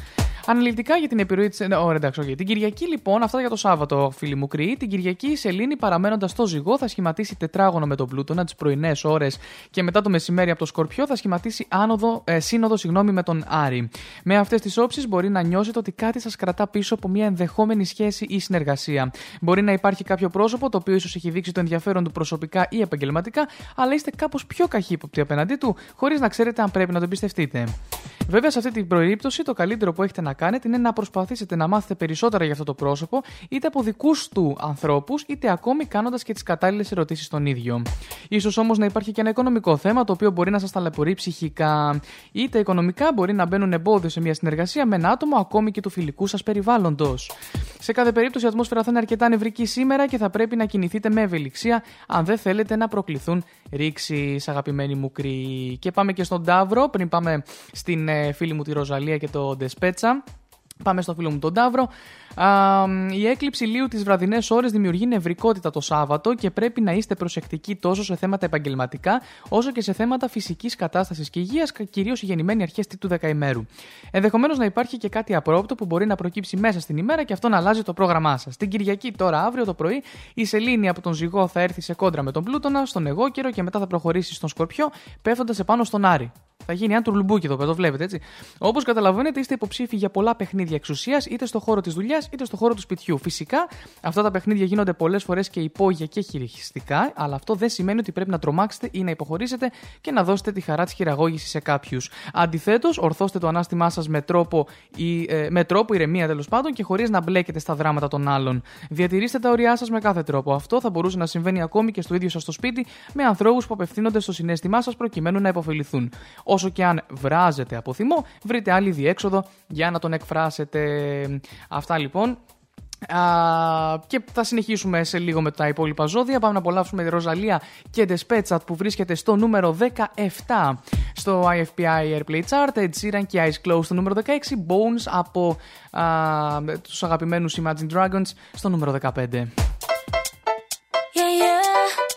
Αναλυτικά για την επιρροή τη. Ωραία, εντάξει, όχι. Την Κυριακή, λοιπόν, αυτά για το Σάββατο, φίλοι μου κρύοι. Την Κυριακή η Σελήνη, παραμένοντας στο ζυγό, θα σχηματίσει τετράγωνο με τον Πλούτονα τις πρωινές ώρες και μετά το μεσημέρι από το Σκορπιό θα σχηματίσει άνοδο, ε, σύνοδο συγγνώμη, με τον Άρη. Με αυτές τις όψεις μπορεί να νιώσετε ότι κάτι σας κρατά πίσω από μια ενδεχόμενη σχέση ή συνεργασία. Μπορεί να υπάρχει κάποιο πρόσωπο το οποίο ίσως έχει δείξει το ενδιαφέρον του προσωπικά ή επαγγελματικά, αλλά είστε κάπως πιο καχύποπτοι απέναντί του, χωρίς να ξέρετε αν πρέπει να τον εμπιστευτείτε. Βέβαια, σε αυτή την περίπτωση, το καλύτερο που έχετε να κάνετε είναι να προσπαθήσετε να μάθετε περισσότερα για αυτό το πρόσωπο, είτε από δικούς του ανθρώπους, είτε ακόμη κάνοντας και τις κατάλληλες ερωτήσεις στον ίδιο. σω όμως να υπάρχει και ένα οικονομικό θέμα, το οποίο μπορεί να σας ταλαιπωρεί ψυχικά. Είτε οικονομικά μπορεί να μπαίνουν εμπόδιο σε μια συνεργασία με ένα άτομο, ακόμη και του φιλικού σας περιβάλλοντος. Σε κάθε περίπτωση, η ατμόσφαιρα θα είναι αρκετά νευρική σήμερα και θα πρέπει να κινηθείτε με ευελιξία, αν δεν θέλετε να προκληθούν ρήξεις, αγαπημένοι μου κρύοι. Και πάμε και στον Ταύρο, πριν πάμε στην ε, φίλη μου τη Ροζαλία και το Ντεσπέτσα. Πάμε στο φίλο μου τον Ταύρο. Α, η έκλειψη ηλίου τις βραδινές ώρες δημιουργεί νευρικότητα το Σάββατο και πρέπει να είστε προσεκτικοί τόσο σε θέματα επαγγελματικά όσο και σε θέματα φυσικής κατάστασης και υγείας, κυρίως οι γεννημένοι αρχές του δεκαημέρου. Ενδεχομένως να υπάρχει και κάτι απρόπτο που μπορεί να προκύψει μέσα στην ημέρα και αυτό να αλλάζει το πρόγραμμά σας. Την Κυριακή, τώρα αύριο το πρωί, η Σελήνη από τον Ζυγό θα έρθει σε κόντρα με τον Πλούτονα, στον Εγώκερο και μετά θα προχωρήσει στον Σκορπιό, πέφτοντας επάνω στον Άρη. Θα γίνει αν τουρλουμπούκι εδώ, το βλέπετε έτσι. Όπως καταλαβαίνετε, είστε υποψήφοι για πολλά παιχνίδια εξουσίας, είτε στο χώρο της δουλειάς είτε στο χώρο του σπιτιού. Φυσικά, αυτά τα παιχνίδια γίνονται πολλές φορές και υπόγεια και χειριστικά, αλλά αυτό δεν σημαίνει ότι πρέπει να τρομάξετε ή να υποχωρήσετε και να δώσετε τη χαρά της χειραγώγησης σε κάποιους. Αντιθέτως, ορθώστε το ανάστημά σας με τρόπο, ή, ε, με τρόπο ηρεμία τέλος πάντων και χωρίς να μπλέκετε στα δράματα των άλλων. Διατηρήστε τα όρια σας με κάθε τρόπο. Αυτό θα μπορούσε να συμβαίνει ακόμη και στο ίδιο σας το σπίτι με ανθρώπους που απευθύνονται στο συνέστημά σας προκειμένου να υποφεληθούν. Ω όσο και αν βράζεται από θυμό, βρείτε άλλη διέξοδο για να τον εκφράσετε. Αυτά λοιπόν. Uh, και θα συνεχίσουμε σε λίγο με τα υπόλοιπα ζώδια. Πάμε να απολαύσουμε τη Ροζαλία και Ντεσπέτσατ που βρίσκεται στο νούμερο 17 στο IFPI Airplay Chart. Ed Sheeran και Eyes Close στο νούμερο 16. Bones από uh, αγαπημένους Imagine Dragons στο νούμερο 15. Yeah, yeah.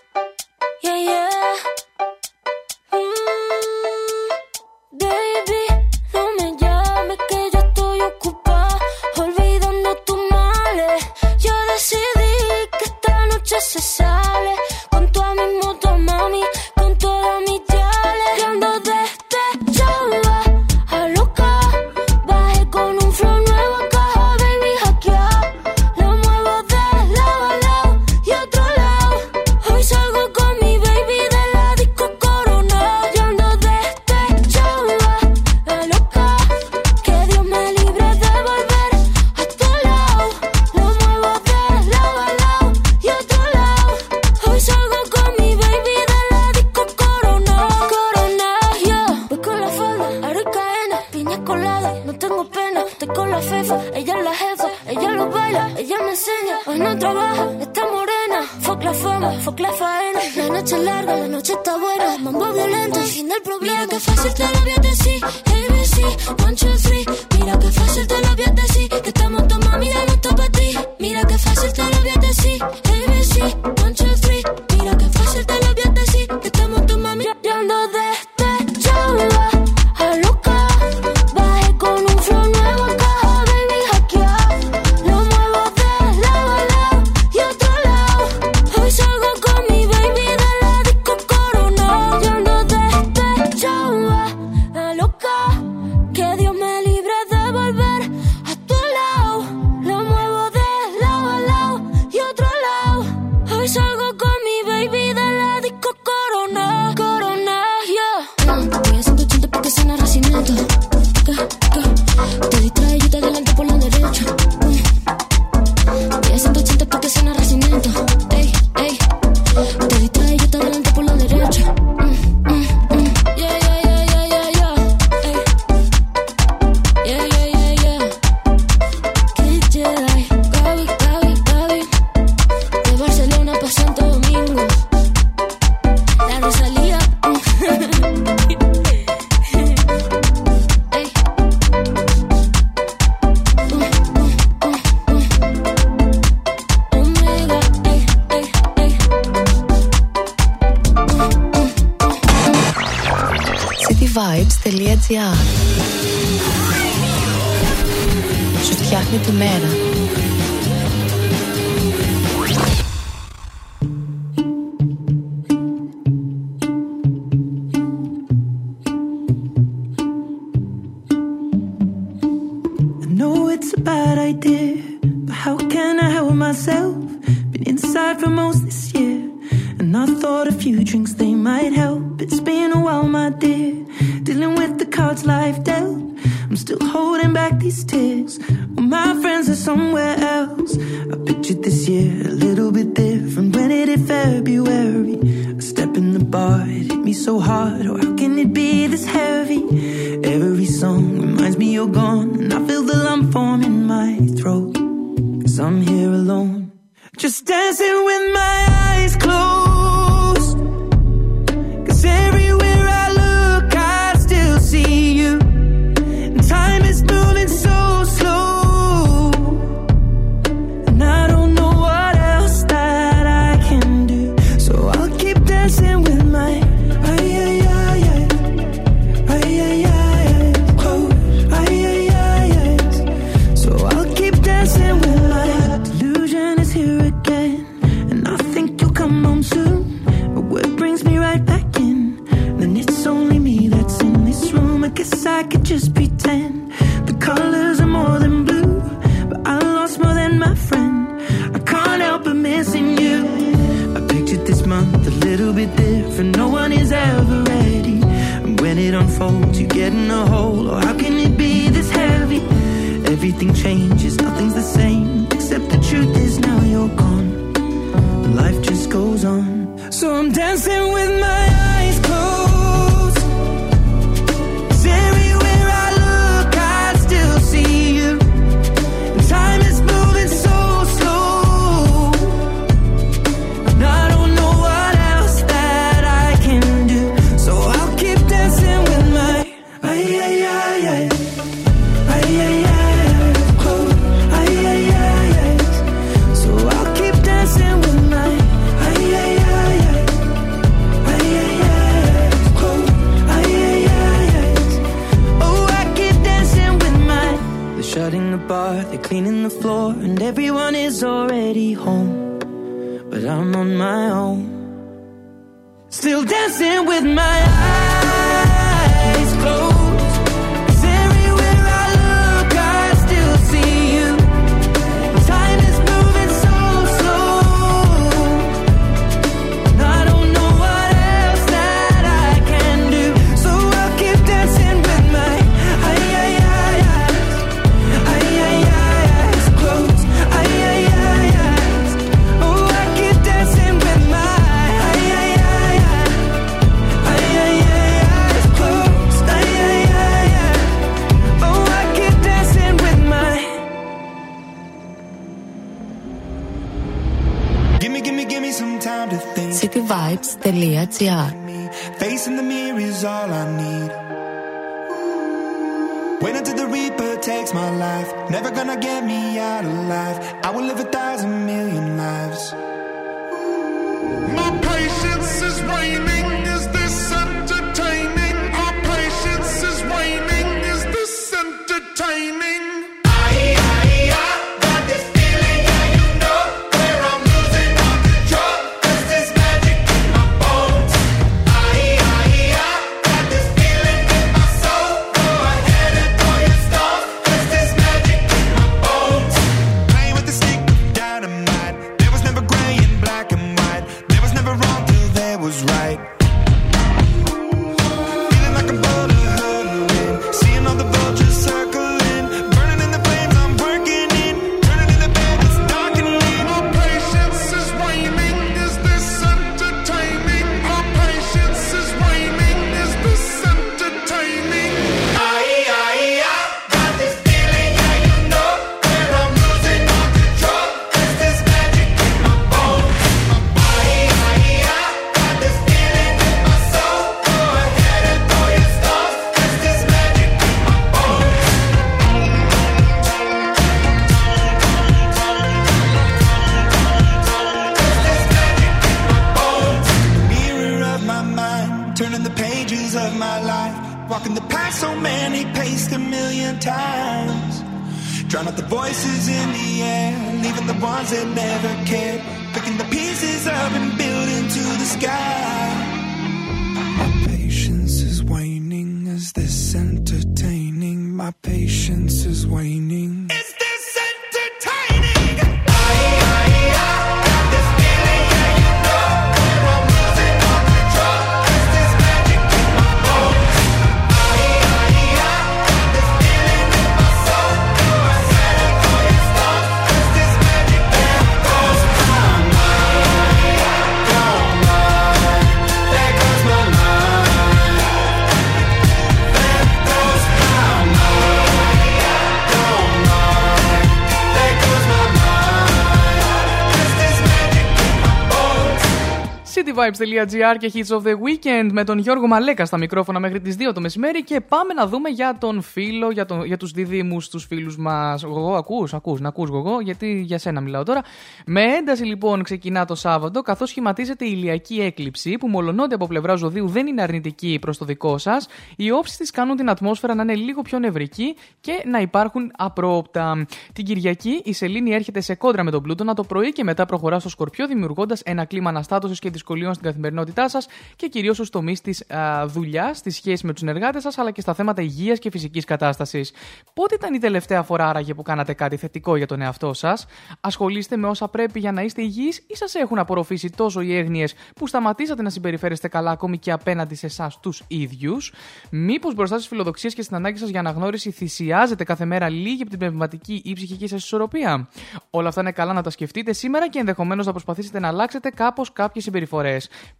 cityvibes.gr και hits of the weekend με τον Γιώργο Μαλέκα στα μικρόφωνα μέχρι τις 2 το μεσημέρι και πάμε να δούμε για τον φίλο, για, τον, για τους διδήμους, τους φίλους μας. Γογό, ακούς, ακούς, να ακούς Γογό, γιατί για σένα μιλάω τώρα. Με ένταση λοιπόν ξεκινά το Σάββατο, καθώς σχηματίζεται η ηλιακή έκλειψη, που μολονότι από πλευρά ζωδίου δεν είναι αρνητική προς το δικό σας, οι όψεις της κάνουν την ατμόσφαιρα να είναι λίγο πιο νευρική και να υπάρχουν απρόοπτα. Την Κυριακή η Σελήνη έρχεται σε κόντρα με τον Πλούτονα το πρωί και μετά προχωρά στο Σκορπιό, δημιουργώντας ένα κλίμα αναστάτωσης και δυσκολίων στην καθημερινότητά σας και κυρίως στους τομείς της δουλειάς, στη σχέσης με τους συνεργάτες σας, αλλά και στα θέματα υγείας και φυσικής κατάστασης. Πότε ήταν η τελευταία φορά άραγε που κάνατε κάτι θετικό για τον εαυτό σας, ασχολείστε με όσα πρέπει για να είστε υγιείς ή σας έχουν απορροφήσει τόσο οι έγνοιες που σταματήσατε να συμπεριφέρεστε καλά ακόμη και απέναντι σε εσάς τους ίδιους; Μήπως μπροστά στις φιλοδοξίες και στην ανάγκη σας για αναγνώριση θυσιάζετε κάθε μέρα λίγη από την πνευματική ή ψυχική σας ισορροπία; Όλα αυτά είναι καλά να τα σκεφτείτε σήμερα και ενδεχομένως να προσπαθήσετε να αλλάξετε κάπως κάποιες συμπεριφορές.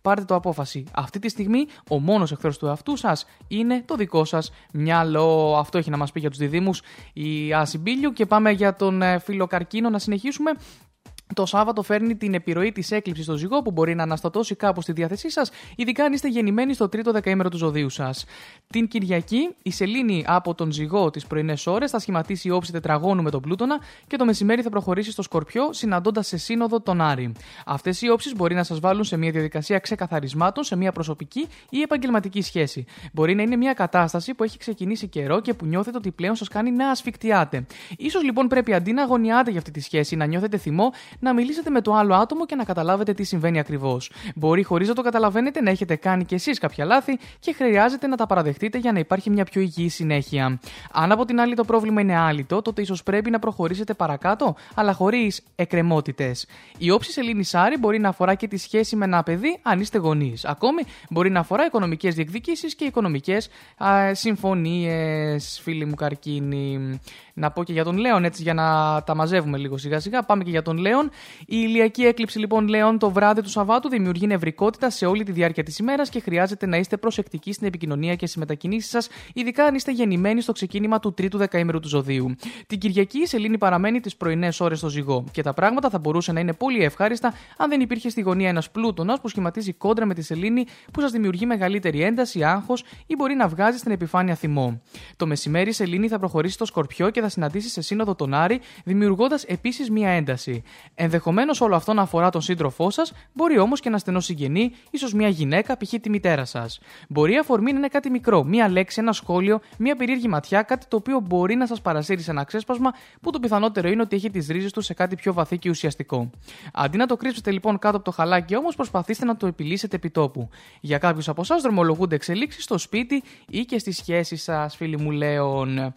Πάρτε το απόφαση. Αυτή τη στιγμή ο μόνος εχθρός του εαυτού σας είναι το δικό σας μυαλό. Αυτό έχει να μας πει για τους διδήμου η Άση Μπίλιου. Και πάμε για τον ε, φίλο Καρκίνο να συνεχίσουμε. Το Σάββατο φέρνει την επιρροή της έκλειψη στο ζυγό που μπορεί να αναστατώσει κάπω τη διάθεσή σας, ειδικά αν είστε γεννημένοι στο τρίτο δεκαήμερο του ζωδίου σας. Την Κυριακή, η Σελήνη από τον ζυγό τις πρωινές ώρες θα σχηματίσει όψη τετραγώνου με τον Πλούτονα και το μεσημέρι θα προχωρήσει στο Σκορπιό, συναντώντας σε σύνοδο τον Άρη. Αυτές οι όψεις μπορεί να σας βάλουν σε μια διαδικασία ξεκαθαρισμάτων σε μια προσωπική ή επαγγελματική σχέση. Μπορεί να είναι μια κατάσταση που έχει ξεκινήσει καιρό και που νιώθετε ότι πλέον σας κάνει να ασφικτιάτε. σω λοιπόν πρέπει αντί να αγωνιάτε για αυτή τη σχέση, να νιώθετε θυμό, να μιλήσετε με το άλλο άτομο και να καταλάβετε τι συμβαίνει ακριβώς. Μπορεί χωρίς να το καταλαβαίνετε να έχετε κάνει κι εσείς κάποια λάθη και χρειάζεται να τα παραδεχτείτε για να υπάρχει μια πιο υγιή συνέχεια. Αν από την άλλη το πρόβλημα είναι άλυτο, τότε ίσως πρέπει να προχωρήσετε παρακάτω, αλλά χωρίς εκκρεμότητες. Η όψη Σελήνης Άρη μπορεί να αφορά και τη σχέση με ένα παιδί αν είστε γονείς. Ακόμη μπορεί να αφορά οικονομικές διεκδικήσεις και οικονομικές συμφωνίες, φίλοι μου καρκίνοι. Να πω και για τον Λέον, έτσι για να τα μαζεύουμε λίγο σιγά σιγά. Πάμε και για τον Λέον. Η ηλιακή έκλειψη λοιπόν Λέον το βράδυ του Σαββάτου δημιουργεί νευρικότητα σε όλη τη διάρκεια της ημέρας και χρειάζεται να είστε προσεκτικοί στην επικοινωνία και στι μετακινήσει σας, ειδικά αν είστε γεννημένοι στο ξεκίνημα του τρίτου δεκαήμερου του ζωδίου. Την Κυριακή η Σελήνη παραμένει τις πρωινές ώρες στο ζυγό και τα πράγματα θα μπορούσε να είναι πολύ ευχάριστα αν δεν υπήρχε στη γωνία ένας πλούτονας που σχηματίζει κόντρα με τη Σελήνη που σας δημιουργεί μεγαλύτερη ένταση, άγχος ή μπορεί να βγάζει στην επιφάνεια θυμό. Το μεσημέρι η Σελήνη θα προχωρήσει στο Σκορπιό και θα συναντήσει σε σύνοδο τον Άρη, δημιουργώντας επίσης μία ένταση. Ενδεχομένως όλο αυτό να αφορά τον σύντροφό σας, μπορεί όμως και ένα στενό συγγενή, ίσως μία γυναίκα, π.χ. τη μητέρα σας. Μπορεί η αφορμή να είναι κάτι μικρό, μία λέξη, ένα σχόλιο, μία περίεργη ματιά, κάτι το οποίο μπορεί να σας παρασύρει σε ένα ξέσπασμα που το πιθανότερο είναι ότι έχει τις ρίζες του σε κάτι πιο βαθύ και ουσιαστικό. Αντί να το κρύψετε λοιπόν κάτω από το χαλάκι όμως, προσπαθήστε να το επιλύσετε επιτόπου. Για κάποιους από εσάς δρομολογούνται εξελίξεις στο σπίτι ή και στις σχέσεις σας, φίλοι μου λέων.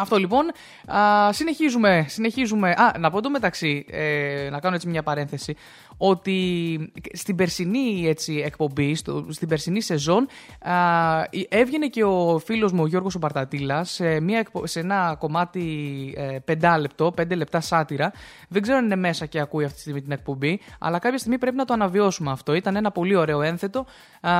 Αυτό λοιπόν. Α, συνεχίζουμε. συνεχίζουμε. Α, να πω το μεταξύ, ε, να κάνω έτσι μια παρένθεση, ότι στην περσινή έτσι, εκπομπή, στο, στην περσινή σεζόν, α, έβγαινε και ο φίλος μου ο Γιώργος ο Παρτατήλας σε, μια, εκπο- σε ένα κομμάτι ε, πεντάλεπτο, πέντε λεπτά σάτυρα. Δεν ξέρω αν είναι μέσα και ακούει αυτή τη στιγμή την εκπομπή, αλλά κάποια στιγμή πρέπει να το αναβιώσουμε αυτό. Ήταν ένα πολύ ωραίο ένθετο, α,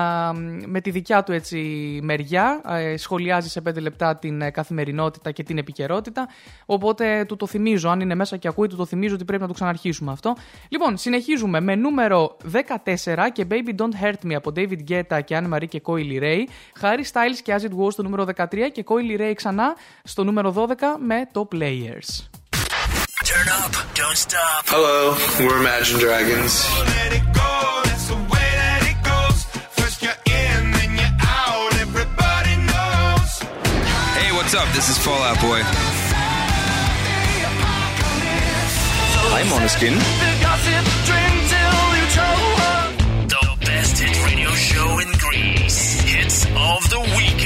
με τη δικιά του έτσι, μεριά, ε, σχολιάζει σε πέντε λεπτά την ε, καθημερινότητα και την επικαιρότητα, οπότε του το θυμίζω, αν είναι μέσα και ακούει, του το θυμίζω ότι πρέπει να το ξαναρχίσουμε αυτό. Λοιπόν, συνεχίζουμε με νούμερο 14 και Baby Don't Hurt Me από David Guetta και Anne Marie και Coily Ray. Harry Styles και As It Was στο νούμερο 13 και Coily Ray ξανά στο νούμερο 12 με το Players. Turn up, don't stop. Hello, we're Imagine Dragons. Hey, what's up? This is Fallout Boy. I'm Måneskin. The of the weekend.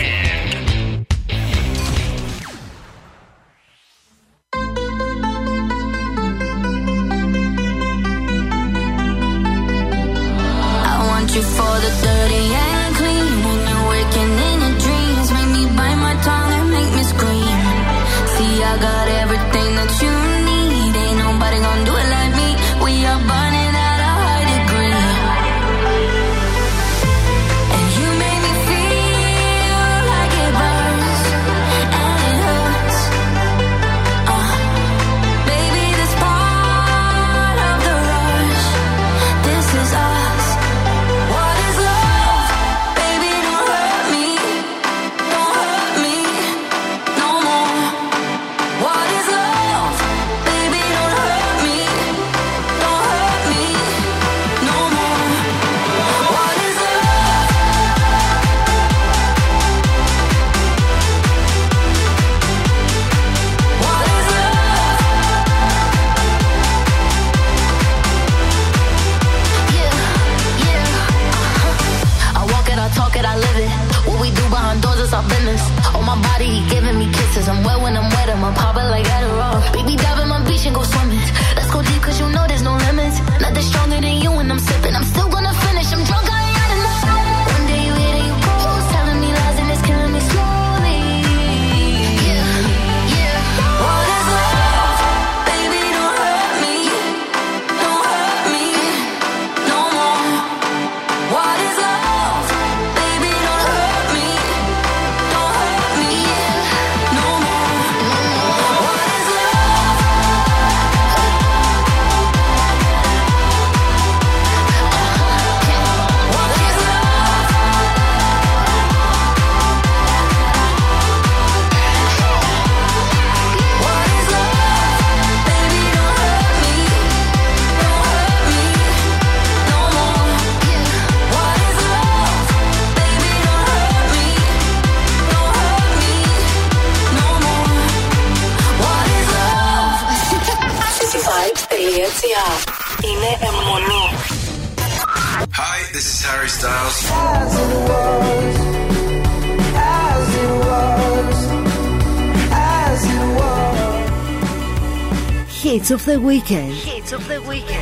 weekend. Hits of the weekend.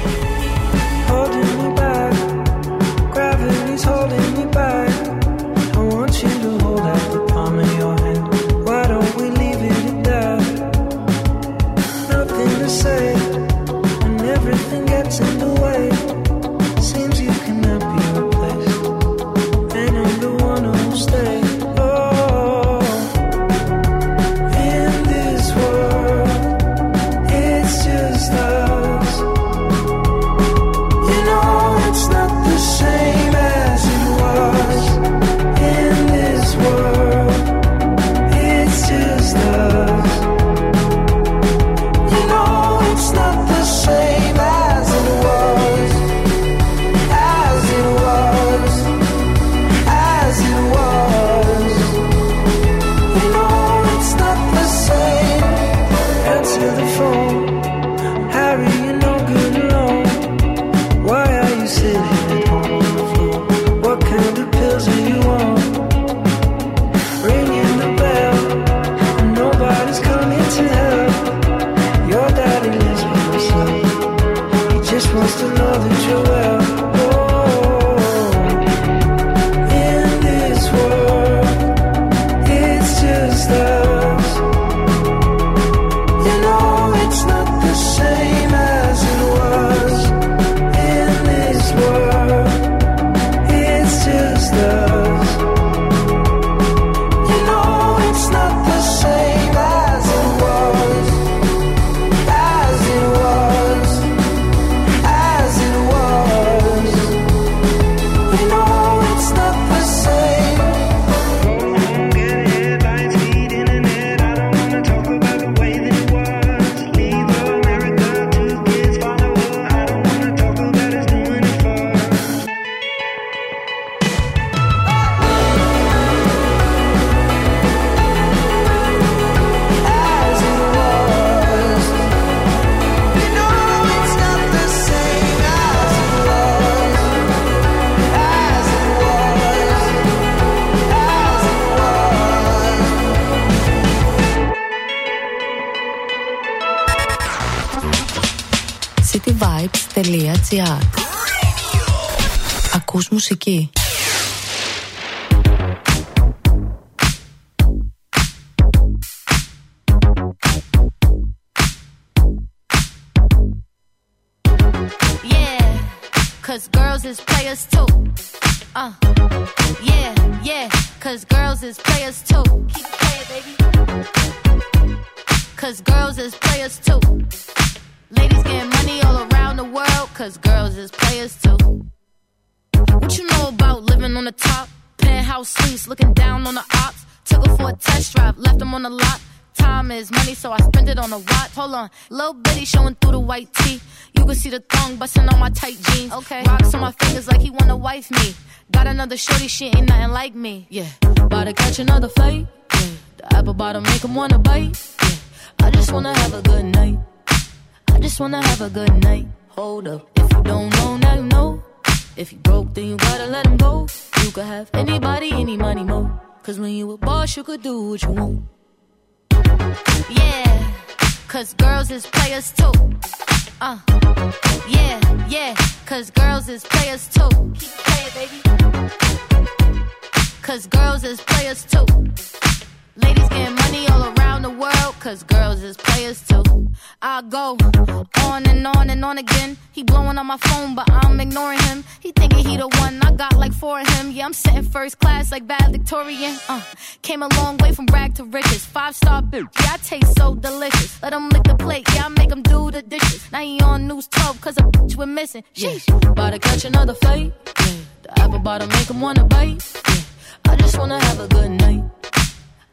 for him. Yeah, I'm sitting first class like valedictorian. Uh, came a long way from rag to riches. Five star bitch, yeah, I taste so delicious. Let him lick the plate, yeah, I make him do the dishes. Now he on news 12, cause a bitch we're missing. Sheesh. Yeah. About to catch another fight. Yeah. The apple bottom make him wanna bite. Yeah. I just wanna have a good night.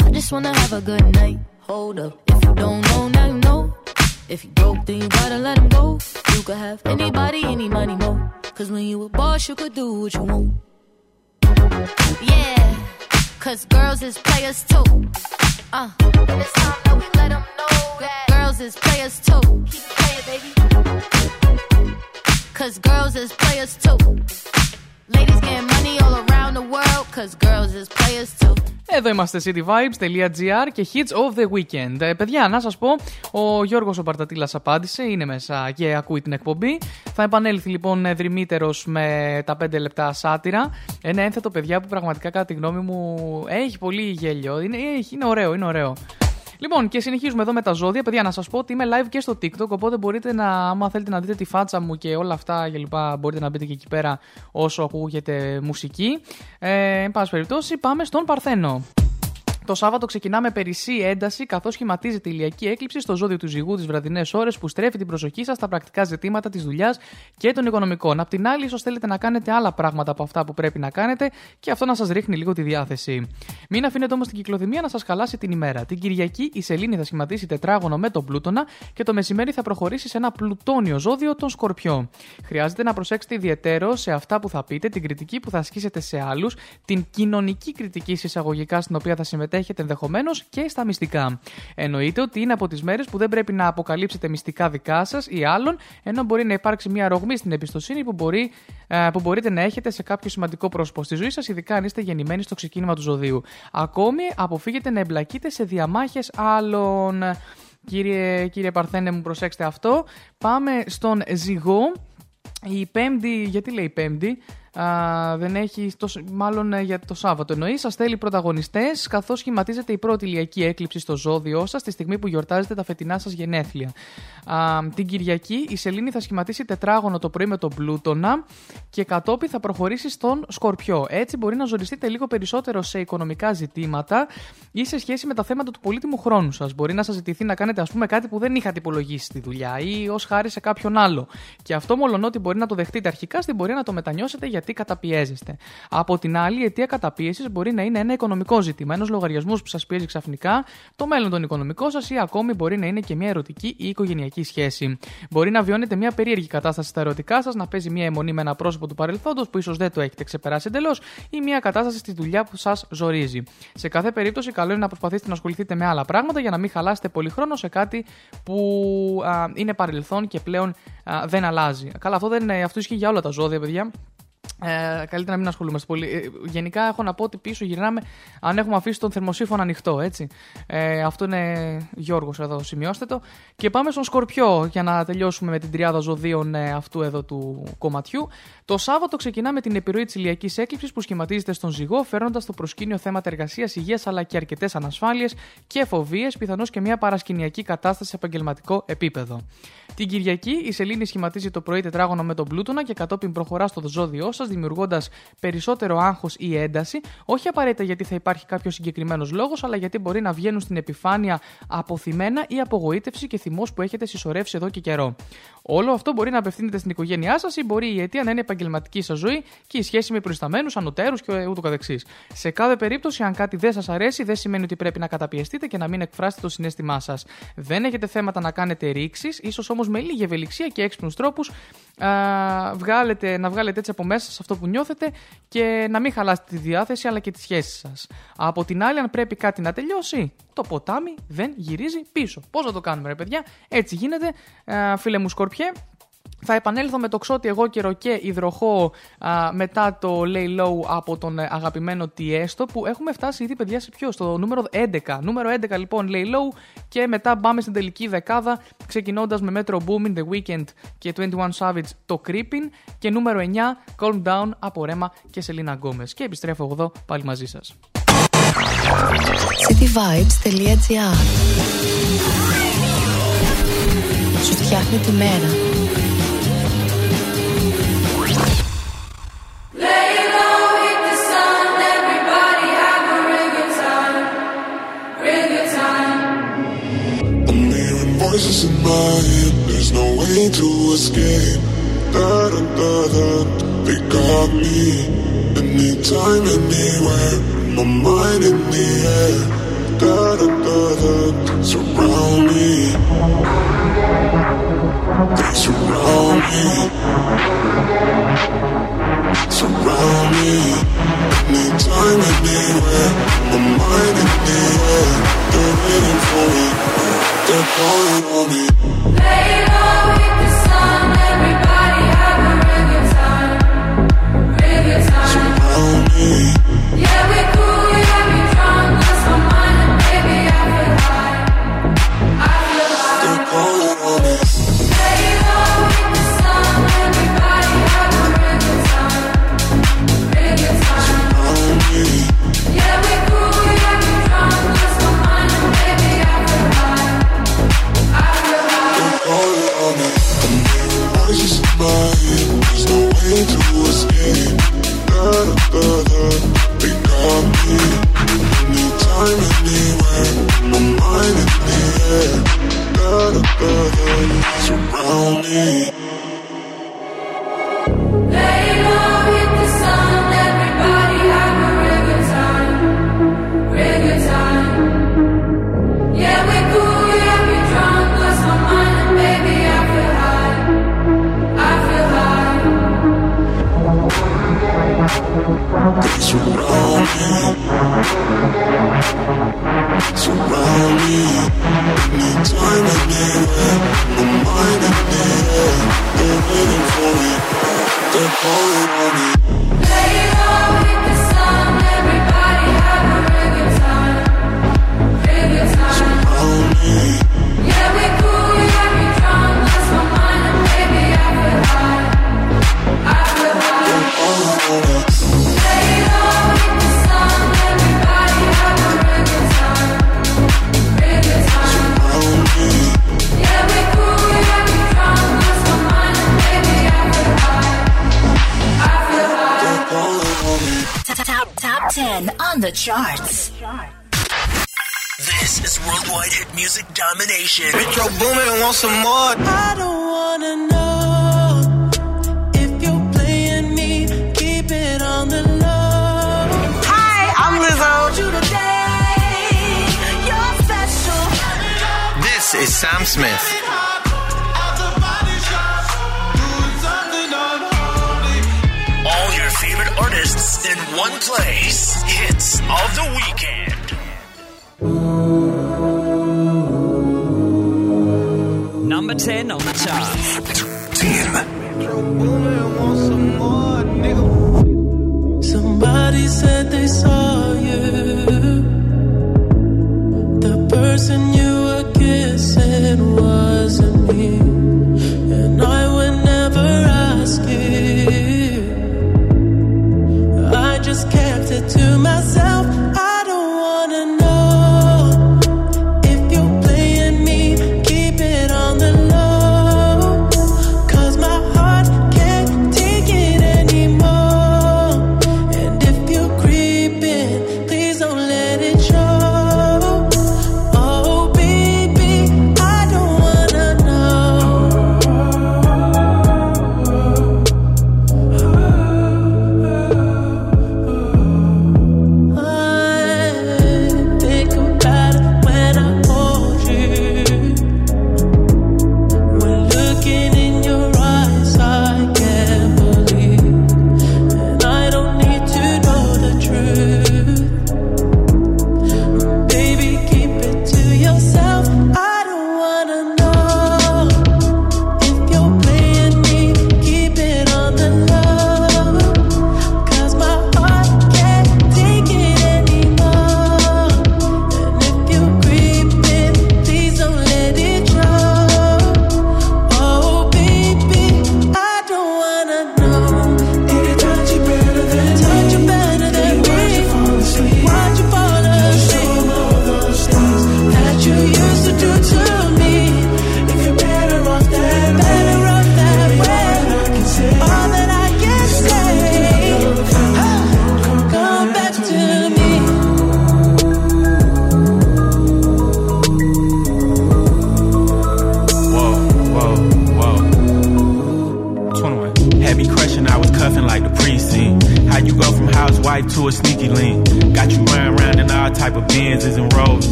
I just wanna have a good night. Hold up. If you don't know, now you know. If you broke, then you gotta let him go. You could have anybody, any money, more. Cause when you a boss, you could do what you want. Yeah, cause girls is players too. Uh, and it's time that we let them know that girls is players too. Keep playing, baby. Cause girls is players too. Εδώ είμαστε cityvibes.gr και hits of the weekend. Ε, παιδιά, να σας πω, ο Γιώργος ο Παρτατήλας απάντησε, είναι μέσα και ακούει την εκπομπή. Θα επανέλθει λοιπόν ε, δρυμύτερος με τα 5 λεπτά σάτυρα. Ένα ένθετο παιδιά που πραγματικά κατά τη γνώμη μου έχει πολύ γέλιο. Είναι, έχει- είναι ωραίο, είναι ωραίο. Λοιπόν, και συνεχίζουμε εδώ με τα ζώδια. Παιδιά, να σας πω ότι είμαι live και στο TikTok. Οπότε μπορείτε να, άμα θέλετε να δείτε τη φάτσα μου και όλα αυτά και λοιπά, μπορείτε να μπείτε και εκεί πέρα όσο ακούγεται μουσική. Ε, εν πάση περιπτώσει, πάμε στον Παρθένο. Το Σάββατο ξεκινά με περισσή ένταση, καθώς σχηματίζεται η ηλιακή έκλειψη στο ζώδιο του ζυγού τις βραδινές ώρες που στρέφει την προσοχή σας στα πρακτικά ζητήματα της δουλειάς και των οικονομικών. Απ' την άλλη, ίσως θέλετε να κάνετε άλλα πράγματα από αυτά που πρέπει να κάνετε και αυτό να σας ρίχνει λίγο τη διάθεση. Μην αφήνετε όμως την κυκλοθυμία να σας χαλάσει την ημέρα. Την Κυριακή η Σελήνη θα σχηματίσει τετράγωνο με τον Πλούτονα και το μεσημέρι θα προχωρήσει σε ένα πλουτόνιο ζώδιο, τον Σκορπιό. Χρειάζεται να προσέξετε ιδιαίτερο σε αυτά που θα πείτε, την κριτική που θα ασκήσετε σε άλλους, την κοινωνική κριτική συσσαγωγικά στην οποία θα συμμετέχετε ενδεχομένως και στα μυστικά. Εννοείται ότι είναι από τις μέρες που δεν πρέπει να αποκαλύψετε μυστικά δικά σας ή άλλων, ενώ μπορεί να υπάρξει μια ρογμή στην εμπιστοσύνη που, μπορεί, ε, που μπορείτε να έχετε σε κάποιο σημαντικό πρόσωπο στη ζωή σας, ειδικά αν είστε γεννημένοι στο ξεκίνημα του ζωδίου. Ακόμη, αποφύγετε να εμπλακείτε σε διαμάχες άλλων. Κύριε, κύριε Παρθένε, μου προσέξτε αυτό. Πάμε στον ζυγό. Η Πέμπτη, γιατί λέει Πέμπτη, α, δεν έχει, τόσο, μάλλον ε, για το Σάββατο εννοείς, σας θέλει πρωταγωνιστές, καθώς σχηματίζεται η πρώτη ηλιακή έκλειψη στο ζώδιό σας τη στιγμή που γιορτάζετε τα φετινά σας γενέθλια. Α, την Κυριακή η Σελήνη θα σχηματίσει τετράγωνο το πρωί με τον Πλούτονα και κατόπιν θα προχωρήσει στον Σκορπιό. Έτσι μπορεί να ζοριστείτε λίγο περισσότερο σε οικονομικά ζητήματα ή σε σχέση με τα θέματα του πολύτιμου χρόνου σας. Μπορεί να σας ζητηθεί να κάνετε, ας πούμε, κάτι που δεν είχατε υπολογίσει στη δουλειά ή ως χάρη σε κάποιον άλλο. Και αυτό μολονότι μπορεί να το δεχτείτε αρχικά, στην πορεία να το μετανιώσετε γιατί καταπιέζεστε. Από την άλλη, η αιτία καταπίεσης μπορεί να είναι ένα οικονομικό ζήτημα, ένας λογαριασμός που σας πιέζει ξαφνικά, το μέλλον των οικονομικών σας ή ακόμη μπορεί να είναι και μια ερωτική ή οικογενειακή σχέση. Μπορεί να βιώνετε μια περίεργη κατάσταση στα ερωτικά σας, να παίζει μια αιμονή με ένα πρόσωπο του παρελθόντος που ίσως δεν το έχετε ξεπεράσει εντελώς ή μια κατάσταση στη δουλειά που σας ζορίζει. Σε κάθε περίπτωση, καλό είναι να προσπαθήσετε να ασχοληθείτε με άλλα πράγματα για να μην χαλάσετε πολύ χρόνο σε κάτι που α, είναι παρελθόν και πλέον α, δεν αλλάζει. Καλά, αυτό, δεν, είναι- αυτό ισχύει για όλα τα ζώδια, παιδιά. Ε, καλύτερα να μην ασχολούμαστε πολύ. Ε, γενικά έχω να πω ότι πίσω γυρνάμε αν έχουμε αφήσει τον θερμοσύφωνα ανοιχτό, έτσι. Ε, αυτό είναι Γιώργος εδώ, σημειώστε το. Και πάμε στον Σκορπιό για να τελειώσουμε με την τριάδα ζωδίων ε, αυτού εδώ του κομματιού. Το Σάββατο ξεκινά με την επιρροή της ηλιακής έκλειψη που σχηματίζεται στον ζυγό, φέρνοντα στο προσκήνιο θέματα εργασίας, υγείας αλλά και αρκετές ανασφάλειες και φοβίες, πιθανώς και μια παρασκηνιακή κατάσταση σε επαγγελματικό επίπεδο. Την Κυριακή η Σελήνη σχηματίζει το πρωί τετράγωνο με τον Πλούτονα και κατόπιν προχωρά στο ζώδιό σας, δημιουργώντας περισσότερο άγχος ή ένταση, όχι απαραίτητα γιατί θα υπάρχει κάποιος συγκεκριμένος λόγος, αλλά γιατί μπορεί να βγαίνουν στην επιφάνεια αποθυμένα ή απογοήτευση και θυμός που έχετε συσσωρεύσει εδώ και καιρό. Όλο αυτό μπορεί να απευθύνεται στην οικογένειά σας ή μπορεί η αιτία να είναι η επαγγελματική σας ζωή και η σχέση με προϊσταμένους, ανωτέρους και ούτω καθεξής. Σε κάθε περίπτωση, αν κάτι δεν σας αρέσει, δεν σημαίνει ότι πρέπει να καταπιεστείτε και να μην εκφράσετε το συνέστημά σας. Δεν έχετε θέματα να κάνετε ρήξεις, ίσως όμως με λίγη ευελιξία και έξυπνους τρόπους βγάλετε, να βγάλετε έτσι από μέσα σας αυτό που νιώθετε και να μην χαλάσετε τη διάθεση αλλά και τη σχέση σας. Από την άλλη, αν πρέπει κάτι να τελειώσει, το ποτάμι δεν γυρίζει πίσω. Πώς θα το κάνουμε, ρε παιδιά, έτσι γίνεται, Α, φίλε μου Σκορπιέ. Θα επανέλθω με το ξότι εγώ καιρο και υδροχό α, μετά το Lay Low από τον ε, αγαπημένο Tiësto που έχουμε φτάσει ήδη παιδιά σε ποιο, στο νούμερο 11. Νούμερο 11 λοιπόν Lay Low και μετά πάμε στην τελική δεκάδα ξεκινώντας με Metro Boomin, The Weeknd και 21 Savage το Creepin' και νούμερο 9 Calm Down από Rema και Selena Gomez. Και επιστρέφω εγώ εδώ πάλι μαζί σας. cityvibes.gr Σου φτιάχνει τη μέρα. Lay low, hit the sun, everybody have a real good time, real good time. I'm hearing voices in my head, there's no way to escape. Da da da da, they got me. Anytime, anywhere, my mind in the air. Da da da da, surround me. They surround me. Surround me. Anytime, anywhere, my mind in the air. They're waiting for me. They're calling on me. Lay low,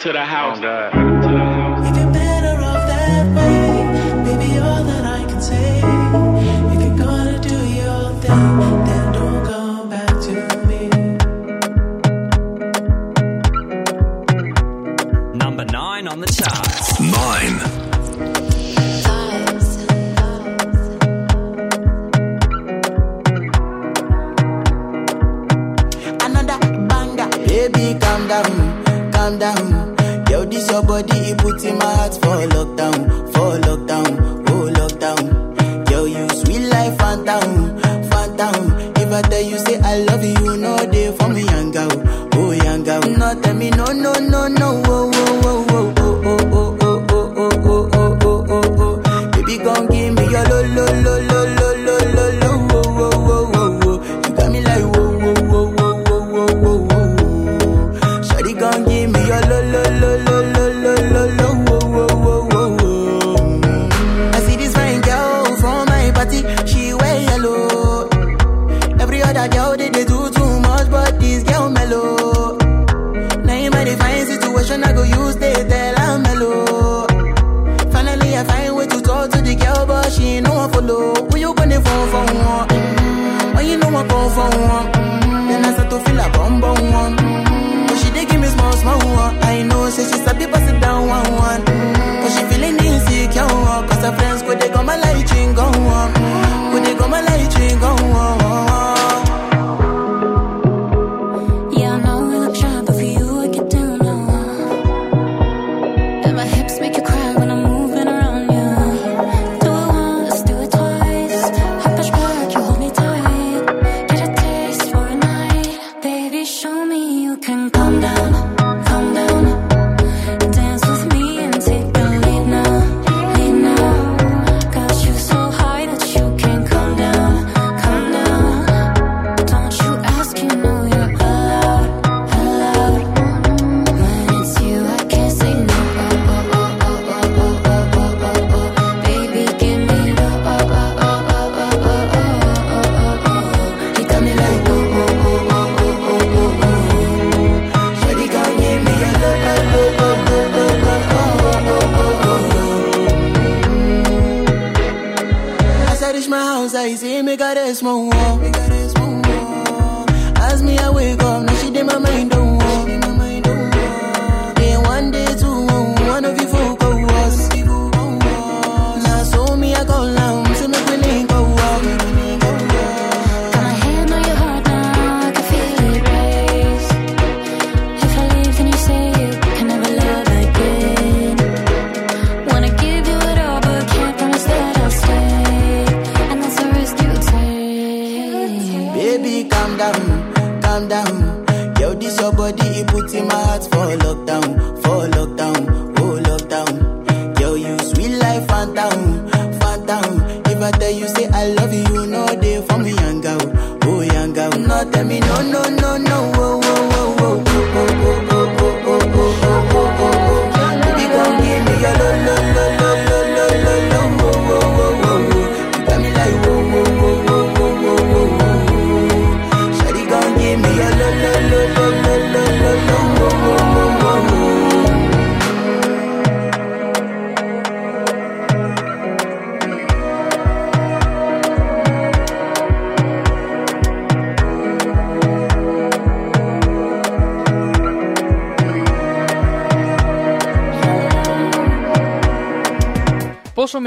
to the oh, house. Oh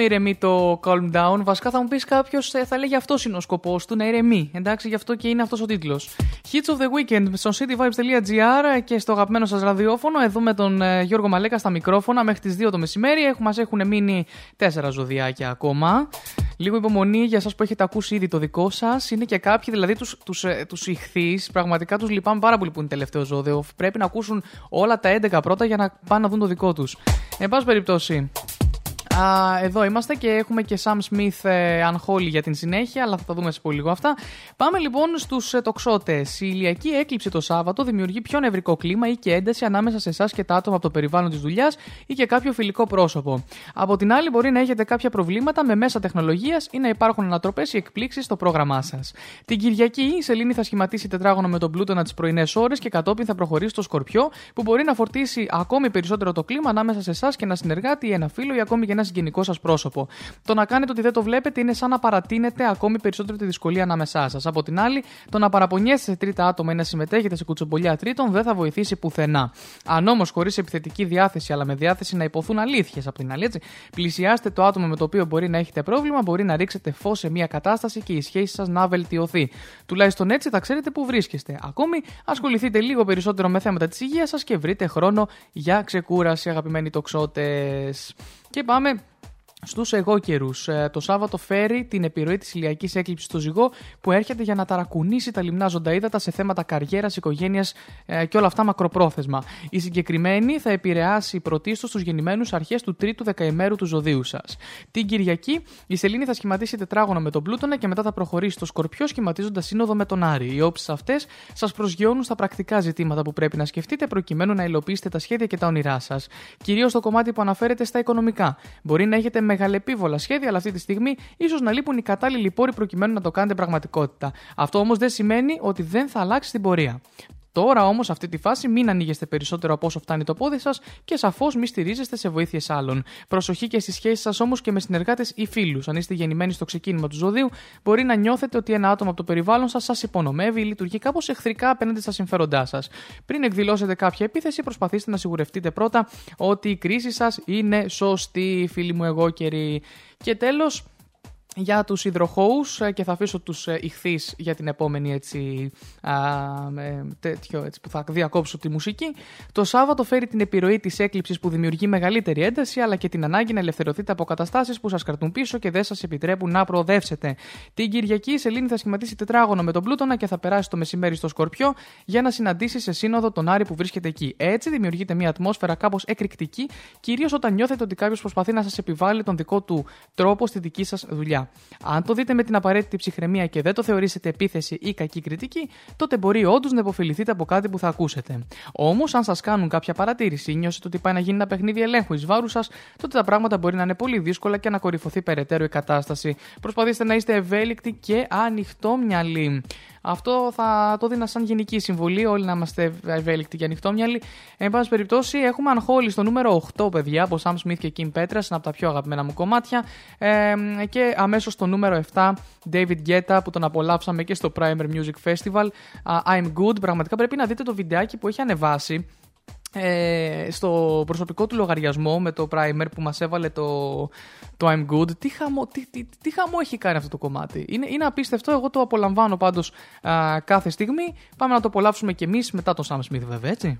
με ηρεμεί το calm down, βασικά θα μου πεις κάποιος ε, θα λέγει αυτός είναι ο σκοπός του, να ηρεμεί. Εντάξει, γι' αυτό και είναι αυτός ο τίτλος. Hits of the Weekend στο cityvibes.gr και στο αγαπημένο σας ραδιόφωνο. Εδώ με τον ε, Γιώργο Μαλέκα στα μικρόφωνα μέχρι τις 2 το μεσημέρι. Μας έχουν μείνει 4 ζωδιάκια ακόμα. Λίγο υπομονή για εσάς που έχετε ακούσει ήδη το δικό σας. Είναι και κάποιοι, δηλαδή τους τους, ε, τους ηχθείς. Πραγματικά τους λυπάμαι πάρα πολύ που είναι τελευταίο ζώδιο. Πρέπει να ακούσουν όλα τα 11 πρώτα για να πάνε να δουν το δικό τους. Εν πάση περιπτώσει, εδώ είμαστε και έχουμε και Sam Smith ε, Unholy για την συνέχεια, αλλά θα τα δούμε σε πολύ λίγο αυτά. Πάμε λοιπόν στους ε, τοξότες. Η ηλιακή έκλειψη το Σάββατο δημιουργεί πιο νευρικό κλίμα ή και ένταση ανάμεσα σε εσάς και τα άτομα από το περιβάλλον της δουλειάς ή και κάποιο φιλικό πρόσωπο. Από την άλλη, μπορεί να έχετε κάποια προβλήματα με μέσα τεχνολογίας ή να υπάρχουν ανατροπές ή εκπλήξεις στο πρόγραμμά σας. Την Κυριακή η Σελήνη θα σχηματίσει τετράγωνο με τον πλούτονα τις πρωινές ώρες και κατόπιν θα προχωρήσει στο Σκορπιό, που μπορεί να φορτίσει ακόμη περισσότερο το κλίμα ανάμεσα σε εσάς και ένα συνεργάτη ή ένα φίλο ή ακόμη και ένα συγγενικό σας πρόσωπο. Το να κάνετε ότι δεν το βλέπετε είναι σαν να παρατείνετε ακόμη περισσότερο τη δυσκολία ανάμεσά σας. Από την άλλη, το να παραπονιέστε σε τρίτα άτομα ή να συμμετέχετε σε κουτσομπολιά τρίτων δεν θα βοηθήσει πουθενά. Αν όμως χωρίς επιθετική διάθεση, αλλά με διάθεση να υποθούν αλήθειες από την άλλη, έτσι, πλησιάστε το άτομο με το οποίο μπορεί να έχετε πρόβλημα, μπορεί να ρίξετε φως σε μια κατάσταση και η σχέση σας να βελτιωθεί. Τουλάχιστον έτσι θα ξέρετε πού βρίσκεστε. Ακόμη, ασχοληθείτε λίγο περισσότερο με θέματα της υγείας σας και βρείτε χρόνο για ξεκούραση, αγαπημένοι τοξότες. Και πάμε Στους εγώ καιρούς. Το Σάββατο φέρει την επιρροή της ηλιακής έκλειψης στο ζυγό που έρχεται για να ταρακουνήσει τα λιμνά ζωνταίδατα σε θέματα καριέρας, οικογένειας και όλα αυτά μακροπρόθεσμα. Η συγκεκριμένη θα επηρεάσει πρωτίστως τους γεννημένους αρχές του τρίτου δεκαημέρου του ζωδίου σας. Την Κυριακή η Σελήνη θα σχηματίσει τετράγωνο με τον Πλούτονα και μετά θα προχωρήσει στο Σκορπιό σχηματίζοντας σύνοδο με τον Άρη. Οι όψει αυτές σας προσγειώνουν στα πρακτικά ζητήματα που πρέπει να σκεφτείτε προκειμένου να υλοποιήσετε τα σχέδια και τα όνειρά σας. Κυρίως το κομμάτι που αναφέρεται στα οικονομικά. Μπορεί να έχετε μεγαλεπίβολα σχέδια, αλλά αυτή τη στιγμή ίσως να λείπουν οι κατάλληλοι πόροι προκειμένου να το κάνετε πραγματικότητα. Αυτό όμως δεν σημαίνει ότι δεν θα αλλάξει την πορεία. Τώρα όμως, αυτή τη φάση, μην ανοίγεστε περισσότερο από όσο φτάνει το πόδι σας και σαφώς μη στηρίζεστε σε βοήθειες άλλων. Προσοχή και στις σχέσεις σας όμως και με συνεργάτες ή φίλους. Αν είστε γεννημένοι στο ξεκίνημα του ζωδίου, μπορεί να νιώθετε ότι ένα άτομο από το περιβάλλον σας σας υπονομεύει ή λειτουργεί κάπως εχθρικά απέναντι στα συμφέροντά σας. Πριν εκδηλώσετε κάποια επίθεση, προσπαθήστε να σιγουρευτείτε πρώτα ότι η κρίση σας είναι σωστή, φίλοι μου εγώ καιροί. Και τέλος, για τους υδροχώους ε, και θα αφήσω τους ε, ηχθείς για την επόμενη έτσι, α, ε, τέτοιο, έτσι, που θα διακόψω τη μουσική. Το Σάββατο φέρει την επιρροή της έκλειψης που δημιουργεί μεγαλύτερη ένταση αλλά και την ανάγκη να ελευθερωθείτε από καταστάσεις που σας κρατούν πίσω και δεν σας επιτρέπουν να προοδεύσετε. Την Κυριακή η Σελήνη θα σχηματίσει τετράγωνο με τον Πλούτονα και θα περάσει το μεσημέρι στο Σκορπιό για να συναντήσει σε σύνοδο τον Άρη που βρίσκεται εκεί. Έτσι δημιουργείται μια ατμόσφαιρα κάπως εκρηκτική, κυρίως όταν νιώθετε ότι κάποιος προσπαθεί να σας επιβάλλει τον δικό του τρόπο στη δική σας δουλειά. Αν το δείτε με την απαραίτητη ψυχραιμία και δεν το θεωρήσετε επίθεση ή κακή κριτική, τότε μπορεί όντως να υποφεληθείτε από κάτι που θα ακούσετε. Όμως, αν σας κάνουν κάποια παρατήρηση ή νιώσετε ότι πάει να γίνει ένα παιχνίδι ελέγχου εις βάρους σας, τότε τα πράγματα μπορεί να είναι πολύ δύσκολα και να κορυφωθεί περαιτέρω η κατάσταση. Προσπαθήστε να είστε ευέλικτοι και ανοιχτόμυαλοι. Αυτό θα το δίνα σαν γενική συμβολή, όλοι να είμαστε ευέλικτοι και ανοιχτόμυαλοι. Εν πάση περιπτώσει, έχουμε αγχόλη στο νούμερο 8, παιδιά, από Sam Smith και Kim Petras, ένα από τα πιο αγαπημένα μου κομμάτια. Ε, και αμέσως στο νούμερο 7, David Guetta, που τον απολαύσαμε και στο Primer Music Festival. Uh, I'm good. Πραγματικά πρέπει να δείτε το βιντεάκι που έχει ανεβάσει ε, στο προσωπικό του λογαριασμό με το primer που μας έβαλε το, το I'm good τι χαμό, τι, τι, τι χαμό έχει κάνει αυτό το κομμάτι. Είναι, είναι απίστευτο, εγώ το απολαμβάνω πάντως κάθε στιγμή. Πάμε να το απολαύσουμε και εμείς μετά τον Sam Smith βέβαια έτσι.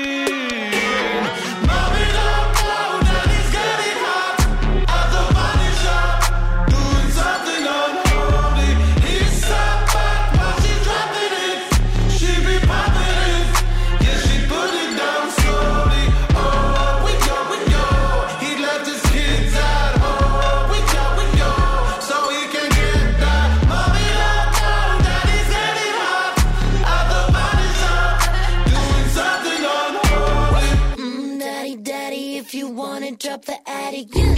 up the attic. You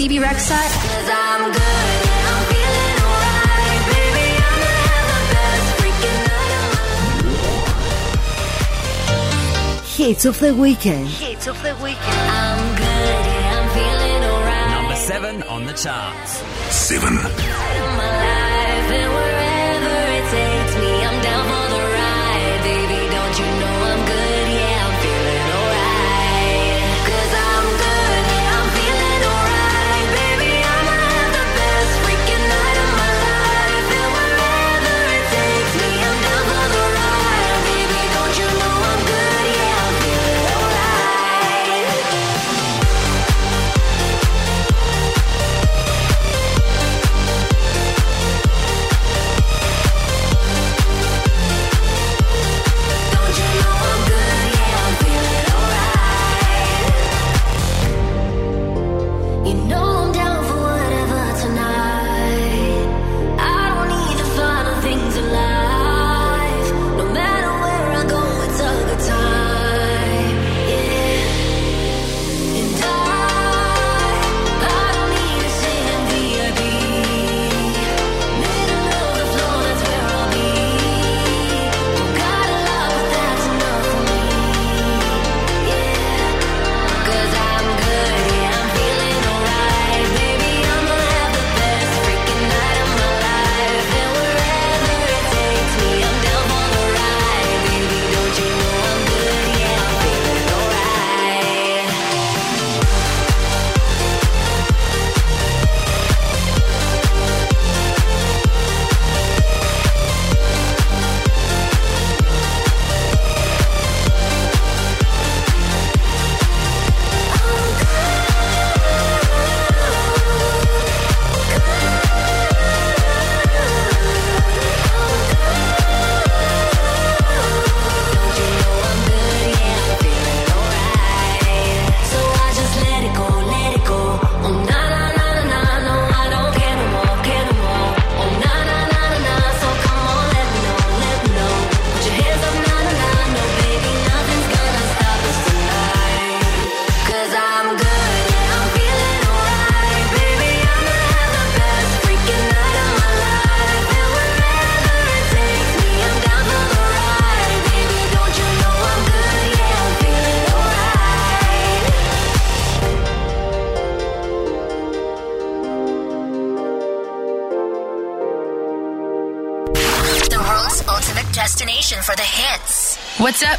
Phoebe Rexat. Cause I'm good. The of. Hits of the weekend. Hits of the weekend. I'm good. Yeah, I'm feeling alright. Number seven on the charts. Seven.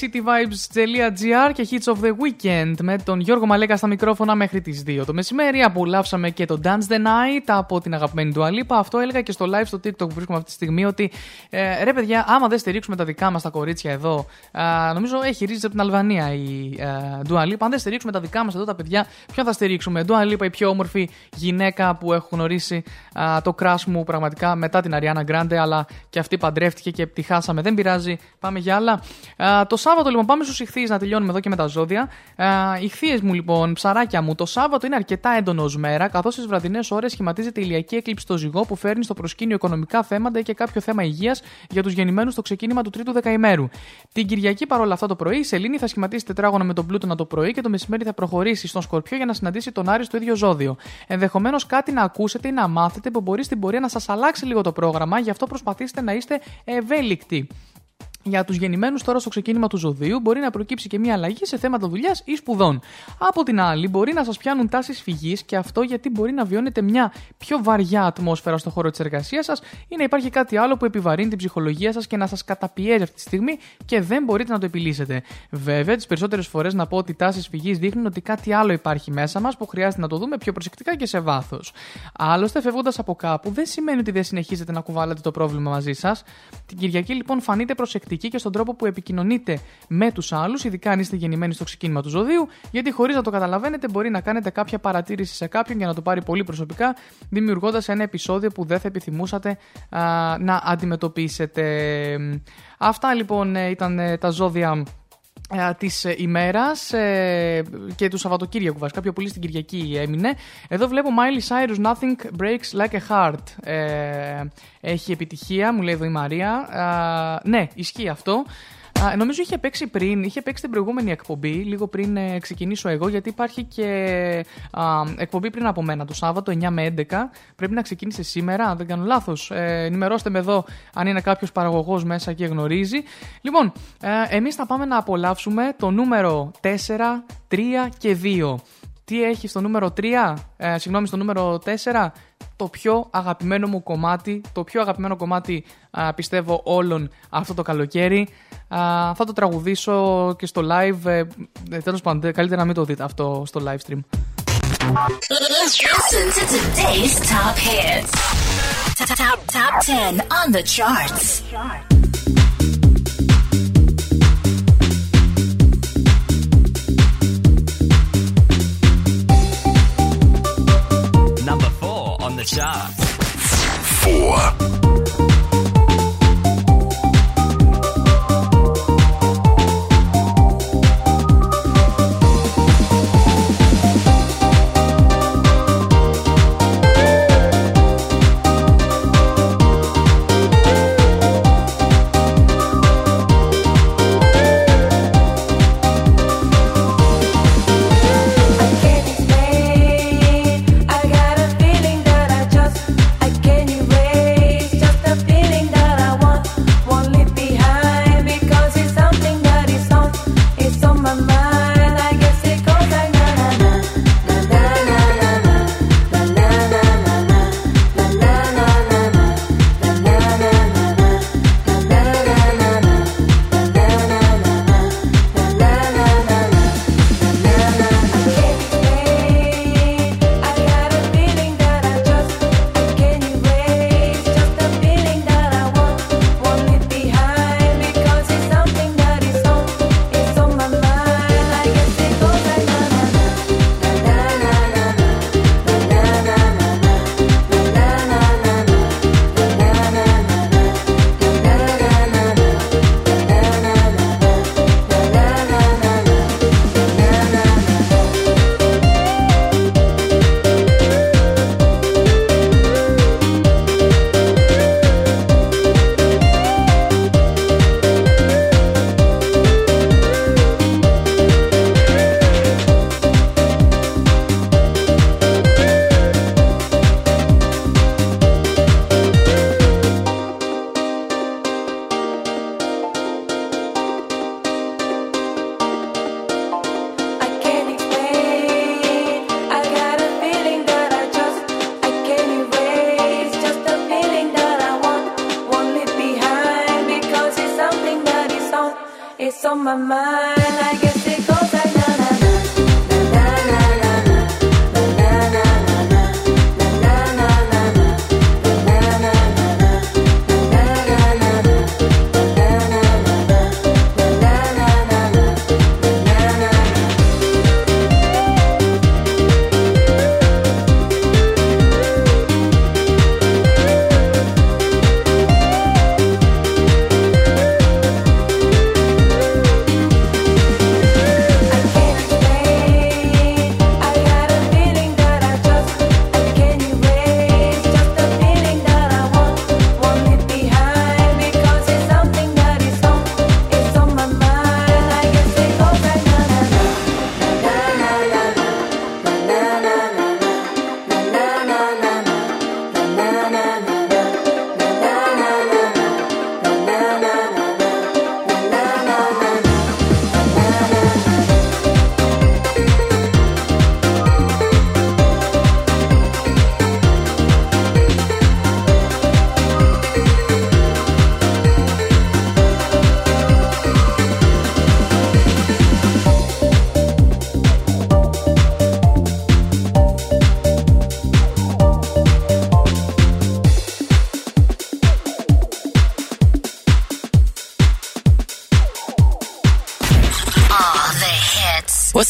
cityvibes.gr και Hits of the Weekend με τον Γιώργο Μαλέκα στα μικρόφωνα μέχρι τις 2 το μεσημέρι. Απολαύσαμε και το Dance the Night από την αγαπημένη του Αλίπα. Αυτό έλεγα και στο live στο TikTok που βρίσκομαι αυτή τη στιγμή ότι ε, ρε παιδιά, άμα δεν στηρίξουμε τα δικά μας τα κορίτσια εδώ, α, νομίζω έχει ρίζες από την Αλβανία η ε, Dua Lipa. Αν δεν στηρίξουμε τα δικά μας εδώ τα παιδιά, ποιον θα στηρίξουμε. Dua Lipa, η πιο όμορφη γυναίκα που έχω γνωρίσει α, το crush μου πραγματικά μετά την Ariana Grande, αλλά και αυτή παντρεύτηκε και τη χάσαμε. Δεν πειράζει, πάμε για άλλα. Α, το Σάββατο λοιπόν πάμε στους ηχθείς να τελειώνουμε εδώ και με τα ζώδια. Α, οι χθείε μου λοιπόν, ψαράκια μου, το Σάββατο είναι αρκετά έντονος ως μέρα, καθώς στις βραδινές ώρες σχηματίζεται η ηλιακή έκλειψη στο ζυγό που φέρνει στο προσκήνιο οικονομικά θέματα και κάποιο θέμα υγείας για τους γεννημένους στο ξεκίνημα του τρίτου δεκαημέρου. Την Κυριακή παρόλα αυτά το πρωί η Σελήνη θα σχηματίσει τετράγωνο με τον Πλούτονα το πρωί και το μεσημέρι θα προχωρήσει στον Σκορπιό για να συναντήσει τον Άρη στο ίδιο ζώδιο. Ενδεχομένως κάτι να ακούσετε ή να μάθετε που μπορεί στην πορεία να σας αλλάξει λίγο το πρόγραμμα, γι' αυτό προσπαθήστε να είστε ευέλικτοι. Για τους γεννημένους τώρα στο ξεκίνημα του ζωδίου μπορεί να προκύψει και μια αλλαγή σε θέματα δουλειάς ή σπουδών. Από την άλλη, μπορεί να σας πιάνουν τάσεις φυγής και αυτό γιατί μπορεί να βιώνετε μια πιο βαριά ατμόσφαιρα στο χώρο της εργασίας σας ή να υπάρχει κάτι άλλο που επιβαρύνει την ψυχολογία σας και να σας καταπιέζει αυτή τη στιγμή και δεν μπορείτε να το επιλύσετε. Βέβαια, τις περισσότερες φορές να πω ότι οι τάσεις φυγής δείχνουν ότι κάτι άλλο υπάρχει μέσα μας που χρειάζεται να το δούμε πιο προσεκτικά και σε βάθος. Άλλωστε, φεύγοντας από κάπου, δεν σημαίνει ότι δεν συνεχίζετε να κουβάλλετε το πρόβλημα μαζί σας. Την Κυριακή, λοιπόν, φανείτε προσεκτικοί και στον τρόπο που επικοινωνείτε με τους άλλους, ειδικά αν είστε γεννημένοι στο ξεκίνημα του ζωδίου, γιατί χωρίς να το καταλαβαίνετε μπορεί να κάνετε κάποια παρατήρηση σε κάποιον για να το πάρει πολύ προσωπικά, δημιουργώντας ένα επεισόδιο που δεν θα επιθυμούσατε α, να αντιμετωπίσετε. Αυτά λοιπόν ε, ήταν ε, τα ζώδια ε, της ε, ημέρας ε, και του Σαββατοκύριακου βασικά, πιο πολύ στην Κυριακή έμεινε. Εδώ βλέπω Miley Cyrus Nothing Breaks Like a Heart. Ε, έχει επιτυχία, μου λέει εδώ η Μαρία. Α, ναι, ισχύει αυτό. Α, νομίζω είχε παίξει πριν, είχε παίξει την προηγούμενη εκπομπή, λίγο πριν ε, ξεκινήσω εγώ, γιατί υπάρχει και α, εκπομπή πριν από μένα, το Σάββατο 9 με 11. Πρέπει να ξεκίνησε σήμερα, αν δεν κάνω λάθος. Ε, ενημερώστε με εδώ αν είναι κάποιος παραγωγός μέσα και γνωρίζει. Λοιπόν, ε, εμείς θα πάμε να απολαύσουμε το νούμερο 4, 3 και 2. Τι έχει στο νούμερο 3, ε, συγγνώμη, στο νούμερο 4, το πιο αγαπημένο μου κομμάτι, το πιο αγαπημένο κομμάτι α, πιστεύω όλων αυτό το καλοκαίρι. Α, θα το τραγουδήσω και στο live, ε, ε, τέλος πάντων, καλύτερα να μην το δείτε αυτό στο live stream. Listen to today's top hits. Top, top, top 10 on the charts. job. Four.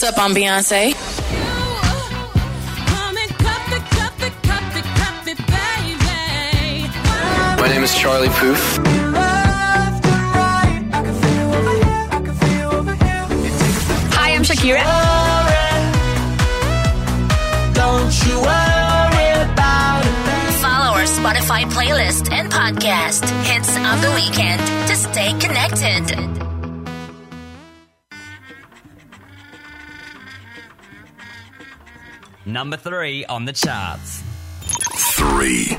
What's up? I'm Beyonce. My name is Charlie Puth. Hi, I'm Shakira. Follow our Spotify playlist and podcast, Hits of the Weekend, to stay connected. number three on the charts. Three.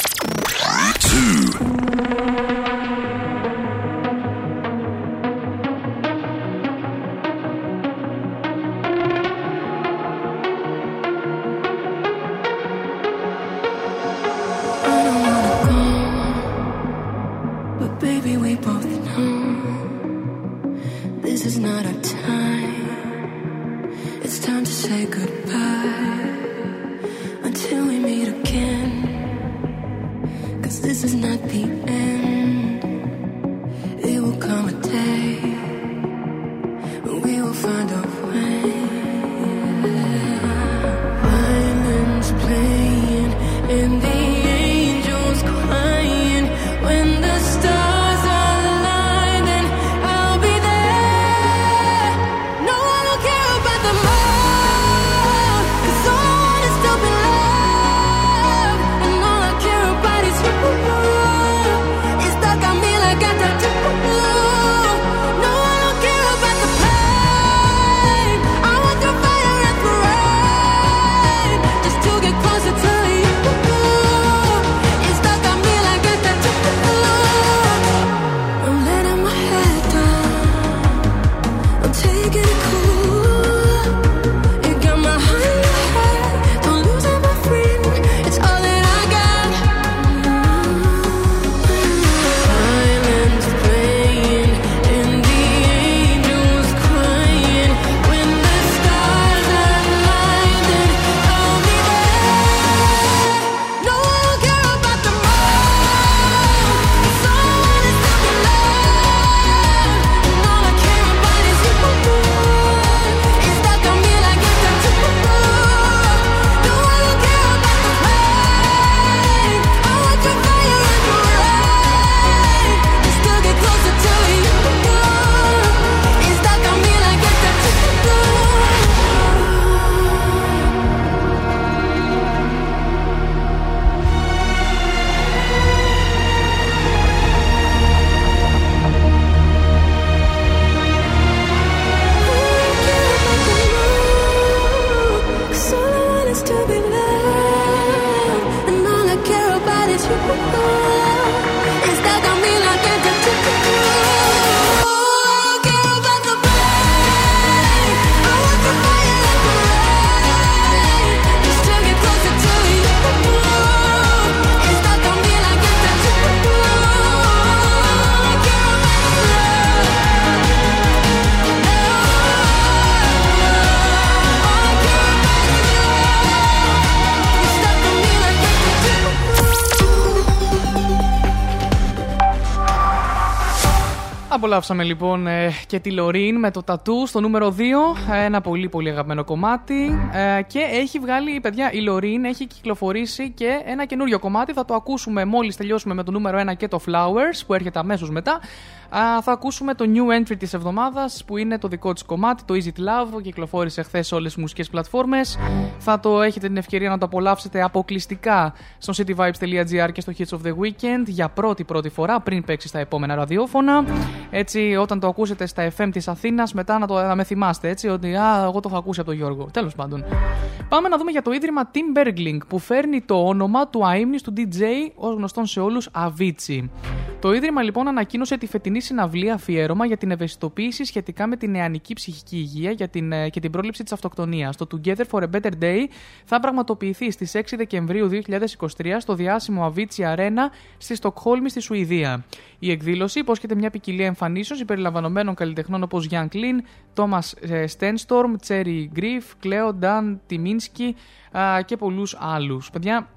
απολαύσαμε λοιπόν ε, και τη Λωρίν με το τατού στο νούμερο 2. Ένα πολύ πολύ αγαπημένο κομμάτι. Ε, και έχει βγάλει, παιδιά, η Λωρίν έχει κυκλοφορήσει και ένα καινούριο κομμάτι. Θα το ακούσουμε μόλις τελειώσουμε με το νούμερο 1 και το Flowers που έρχεται αμέσως μετά. Α, θα ακούσουμε το new entry της εβδομάδας που είναι το δικό της κομμάτι, το Easy to Love. Κυκλοφόρησε χθες σε όλες τις μουσικές πλατφόρμες. Θα το έχετε την ευκαιρία να το απολαύσετε αποκλειστικά στο cityvibes.gr και στο Hits of the Weekend για πρώτη πρώτη φορά πριν παίξει στα επόμενα ραδιόφωνα. Έτσι, όταν το ακούσετε στα FM της Αθήνας, μετά να, το, να με θυμάστε έτσι, ότι α, εγώ το έχω ακούσει από τον Γιώργο. Τέλος πάντων. Πάμε να δούμε για το ίδρυμα Tim Bergling που φέρνει το όνομα του αείμνης του DJ, ως γνωστόν σε όλους, Avicii. Το ίδρυμα λοιπόν ανακοίνωσε τη φετινή συναυλία αφιέρωμα για την ευαισθητοποίηση σχετικά με την νεανική ψυχική υγεία για την, ε, και την πρόληψη της αυτοκτονίας. Το Together for a Better Day θα πραγματοποιηθεί στις 6 Δεκεμβρίου 2023 στο διάσημο Avicii Arena στη Στοκχόλμη στη Σουηδία. Η εκδήλωση υπόσχεται μια ποικιλία εμφανίσεων συμπεριλαμβανομένων καλλιτεχνών όπως Γιάν Κλίν, Τόμα Στένστορμ, Τσέρι Γκριφ, Κλέο Νταν Τιμίνσκι α, και πολλούς άλλους. Παιδιά,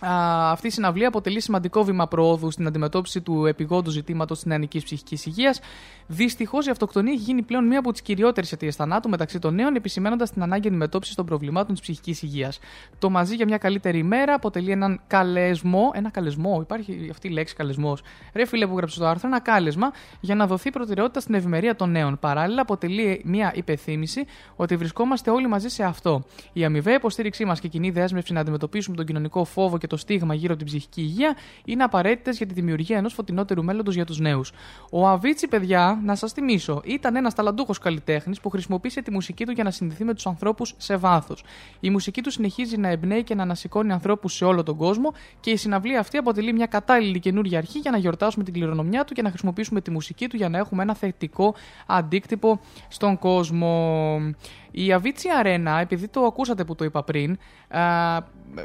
Α, αυτή η συναυλία αποτελεί σημαντικό βήμα προόδου στην αντιμετώπιση του επιγόντου ζητήματος της νεανικής ψυχικής υγείας. Δυστυχώς, η αυτοκτονία έχει γίνει πλέον μία από τις κυριότερες αιτίες θανάτου μεταξύ των νέων, επισημένοντας την ανάγκη αντιμετώπισης των προβλημάτων της ψυχικής υγείας. Το μαζί για μια καλύτερη ημέρα αποτελεί έναν καλεσμό. Ένα καλεσμό, υπάρχει αυτή η λέξη καλεσμός. Ρε φίλε που γράψες το άρθρο, ένα κάλεσμα για να δοθεί προτεραιότητα στην ευημερία των νέων. Παράλληλα, αποτελεί μια υπενθύμηση ότι βρισκόμαστε όλοι μαζί σε αυτό. Η αμοιβαία υποστήριξή μας και κοινή δέσμευση να αντιμετωπίσουμε τον κοινωνικό φόβο και το στίγμα γύρω από την ψυχική υγεία είναι απαραίτητες για τη δημιουργία ενός φωτεινότερου μέλλοντος για τους νέους. Ο Αβίτσι, παιδιά, να σας θυμίσω, ήταν ένας ταλαντούχος καλλιτέχνης που χρησιμοποίησε τη μουσική του για να συνδεθεί με τους ανθρώπους σε βάθος. Η μουσική του συνεχίζει να εμπνέει και να ανασηκώνει ανθρώπους σε όλο τον κόσμο και η συναυλία αυτή αποτελεί μια κατάλληλη καινούργια αρχή για να γιορτάσουμε την κληρονομιά του και να χρησιμοποιήσουμε τη μουσική του για να έχουμε ένα θετικό αντίκτυπο στον κόσμο. Η Avicii Arena, επειδή το ακούσατε που το είπα πριν, α,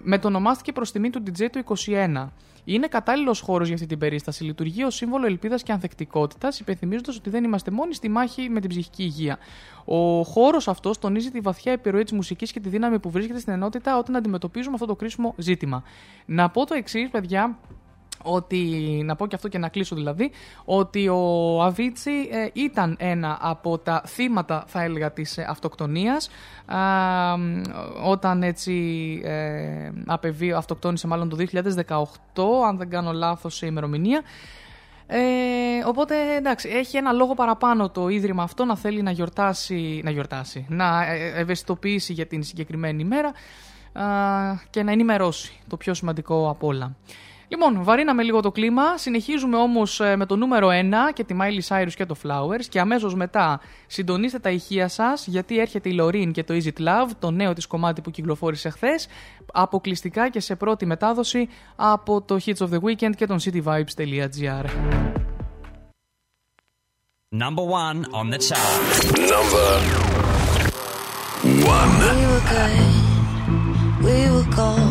μετονομάστηκε προς τιμή του DJ του 21. Είναι κατάλληλος χώρος για αυτή την περίσταση. Λειτουργεί ως σύμβολο ελπίδας και ανθεκτικότητας, υπενθυμίζοντας ότι δεν είμαστε μόνοι στη μάχη με την ψυχική υγεία. Ο χώρος αυτός τονίζει τη βαθιά επιρροή της μουσικής και τη δύναμη που βρίσκεται στην ενότητα όταν αντιμετωπίζουμε αυτό το κρίσιμο ζήτημα. Να πω το εξής, παιδιά, ότι, να πω και αυτό και να κλείσω δηλαδή, ότι ο Αβίτσι ε, ήταν ένα από τα θύματα, θα έλεγα, της ε, αυτοκτονίας, α, όταν έτσι ε, απεβεί, αυτοκτόνησε μάλλον το 2018, αν δεν κάνω λάθος σε ημερομηνία. Ε, οπότε εντάξει, έχει ένα λόγο παραπάνω το ίδρυμα αυτό να θέλει να γιορτάσει, να, γιορτάσει, να ε, ευαισθητοποιήσει για την συγκεκριμένη ημέρα α, και να ενημερώσει το πιο σημαντικό από όλα. Λοιπόν, βαρύναμε λίγο το κλίμα. Συνεχίζουμε όμως με το νούμερο 1 και τη Miley Cyrus και το Flowers. Και αμέσως μετά συντονίστε τα ηχεία σας, γιατί έρχεται η Loreen και το Easy to Love, το νέο της κομμάτι που κυκλοφόρησε χθες. Αποκλειστικά και σε πρώτη μετάδοση από το Hits of the Weekend και τον cityvibes.gr. Number one on the chart. Number We were good, we were gold.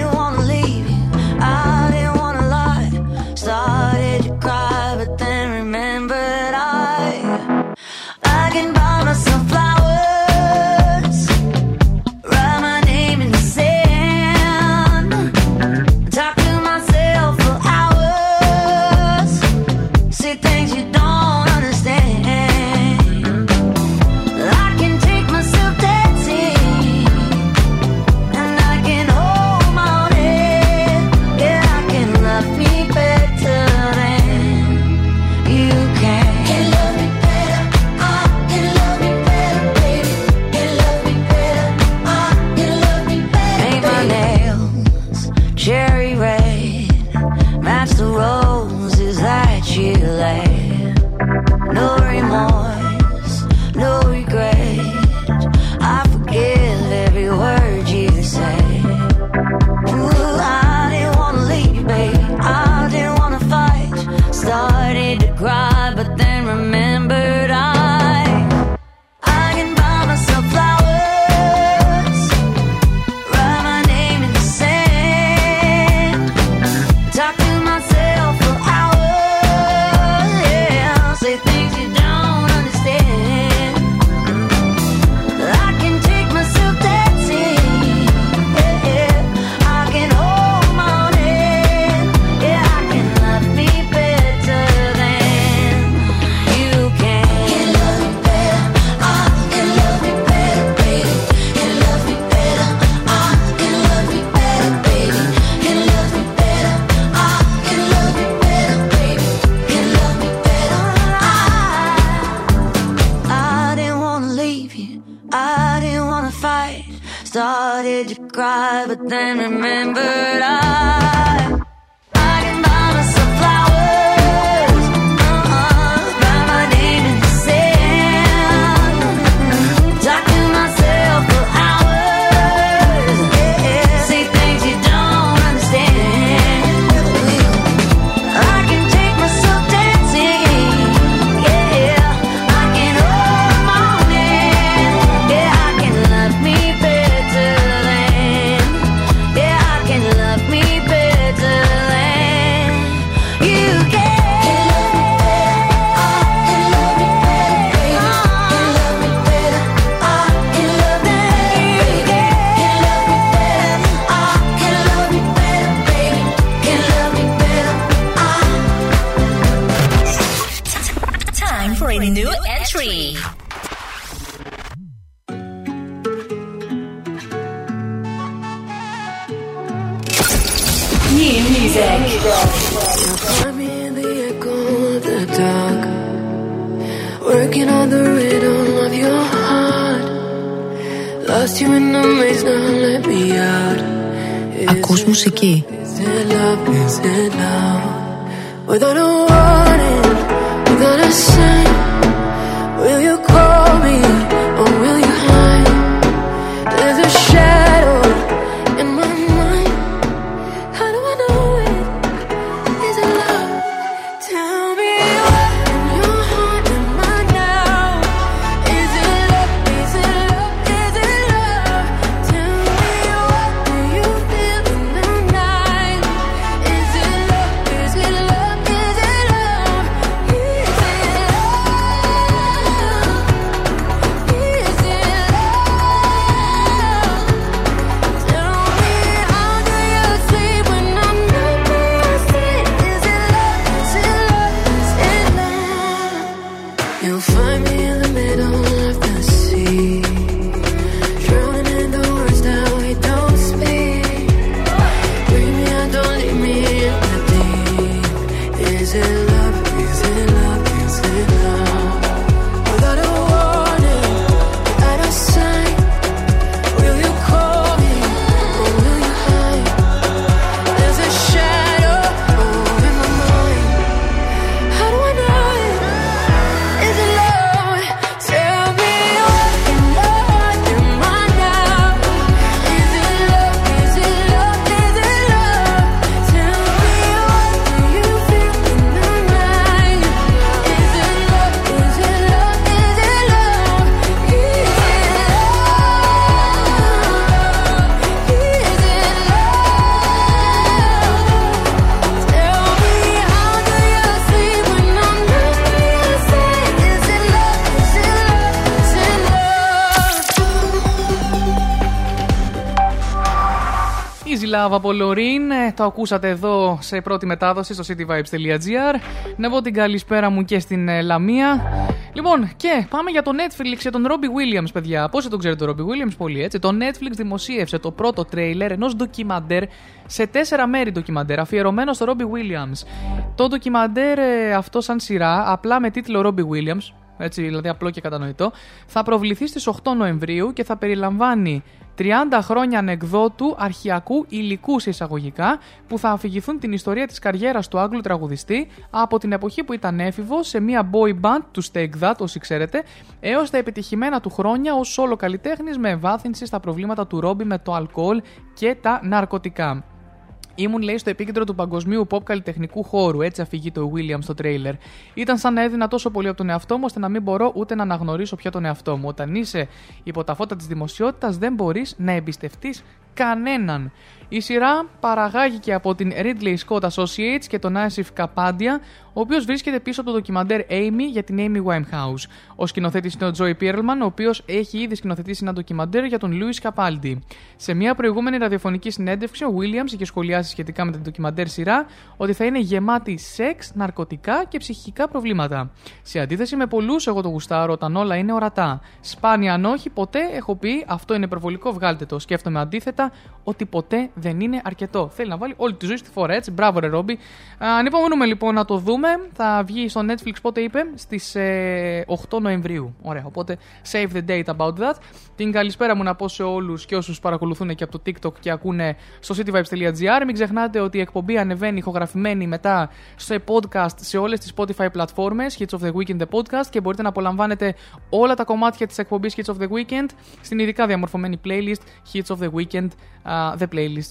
love? Easy Love από Λωρίν. Ε, Το ακούσατε εδώ σε πρώτη μετάδοση στο cityvibes.gr. Να πω την καλησπέρα μου και στην ε, Λαμία. Λοιπόν, και πάμε για το Netflix για τον Robbie Williams, παιδιά. Πόσοι τον ξέρετε τον Robbie Williams, πολύ έτσι. Το Netflix δημοσίευσε το πρώτο τρέιλερ ενός ντοκιμαντέρ σε τέσσερα μέρη ντοκιμαντέρ, αφιερωμένο στο Robbie Williams. Το ντοκιμαντέρ ε, αυτό, σαν σειρά, απλά με τίτλο Robbie Williams, έτσι δηλαδή απλό και κατανοητό, θα προβληθεί στις 8 Νοεμβρίου και θα περιλαμβάνει 30 χρόνια ανεκδότου αρχιακού υλικού σε εισαγωγικά που θα αφηγηθούν την ιστορία της καριέρας του Άγγλου τραγουδιστή από την εποχή που ήταν έφηβος σε μια boy band του Take That, όσοι ξέρετε, έως τα επιτυχημένα του χρόνια ως solo καλλιτέχνης με ευάθυνση στα προβλήματα του Ρόμπι με το αλκοόλ και τα ναρκωτικά. Ήμουν, λέει, στο επίκεντρο του παγκοσμίου pop καλλιτεχνικού χώρου. Έτσι αφηγεί το William στο τρέιλερ. Ήταν σαν να έδινα τόσο πολύ από τον εαυτό μου, ώστε να μην μπορώ ούτε να αναγνωρίσω πια τον εαυτό μου. Όταν είσαι υπό τα φώτα της δημοσιότητας, δεν μπορείς να εμπιστευτείς κανέναν. Η σειρά παραγάγηκε από την Ridley Scott Associates και τον Asif Kapadia, ο οποίος βρίσκεται πίσω από το ντοκιμαντέρ Amy για την Amy Winehouse. Ο σκηνοθέτης είναι ο Τζόι Πίρλμαν, ο οποίος έχει ήδη σκηνοθετήσει ένα ντοκιμαντέρ για τον Λούις Καπάλντι. Σε μια προηγούμενη ραδιοφωνική συνέντευξη, ο Williams είχε σχολιάσει σχετικά με την ντοκιμαντέρ σειρά ότι θα είναι γεμάτη σεξ, ναρκωτικά και ψυχικά προβλήματα. Σε αντίθεση με πολλούς, εγώ το γουστάρω όταν όλα είναι ορατά. Σπάνια αν όχι, ποτέ έχω πει αυτό είναι υπερβολικό, βγάλτε το. Σκέφτομαι αντίθετα ότι ποτέ δεν είναι αρκετό. Θέλει να βάλει όλη τη ζωή στη φορά, έτσι. Μπράβο, ρε Ρόμπι. Ανυπομονούμε λοιπόν να το δούμε. Θα βγει στο Netflix, πότε είπε, στις ε, 8 Νοεμβρίου. Ωραία, οπότε save the date about that. Την καλησπέρα μου να πω σε όλους και όσους παρακολουθούν και από το TikTok και ακούνε στο cityvibes.gr. Μην ξεχνάτε ότι η εκπομπή ανεβαίνει ηχογραφημένη μετά σε podcast σε όλες τις Spotify πλατφόρμες, Hits of the Weekend the Podcast και μπορείτε να απολαμβάνετε όλα τα κομμάτια της εκπομπής Hits of the Weekend στην ειδικά διαμορφωμένη playlist Hits of the Weekend uh, The Playlist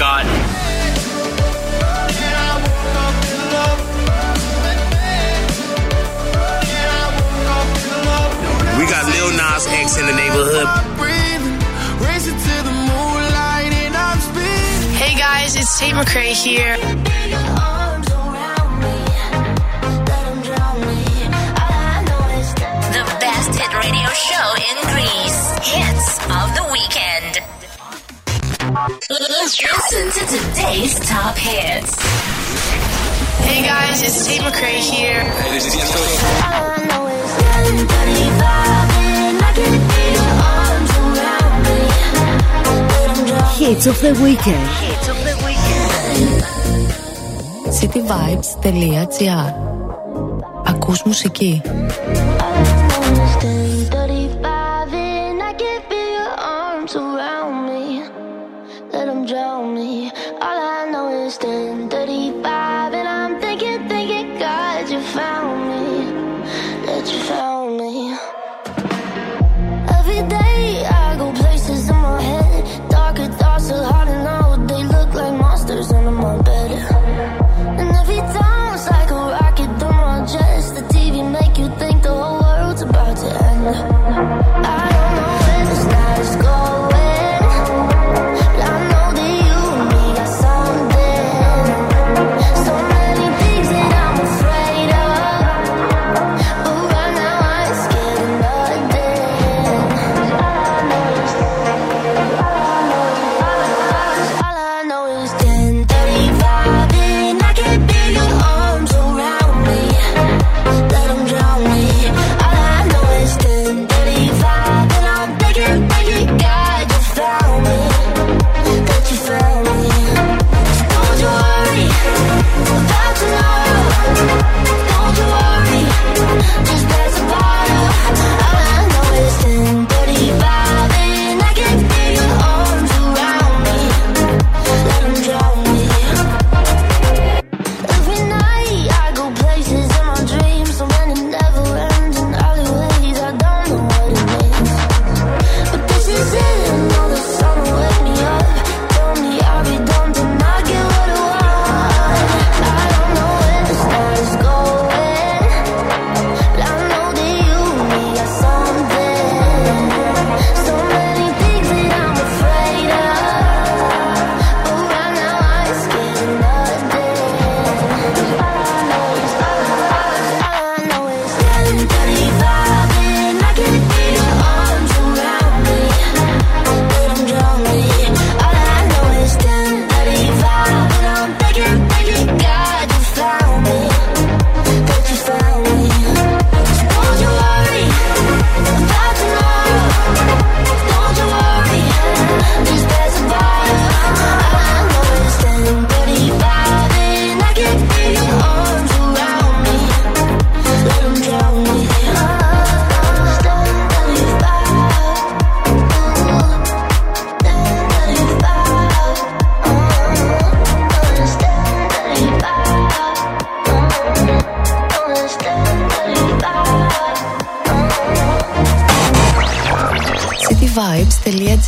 Scott. We got Lil Nas X in the neighborhood. Hey guys, it's Tate McRae here. Listen to today's top hits. Hey guys, it's Tate McRae here. Hey, this is Hits of the weekend. Hits of the weekend. Cityvibes.gr Ακούς μουσική.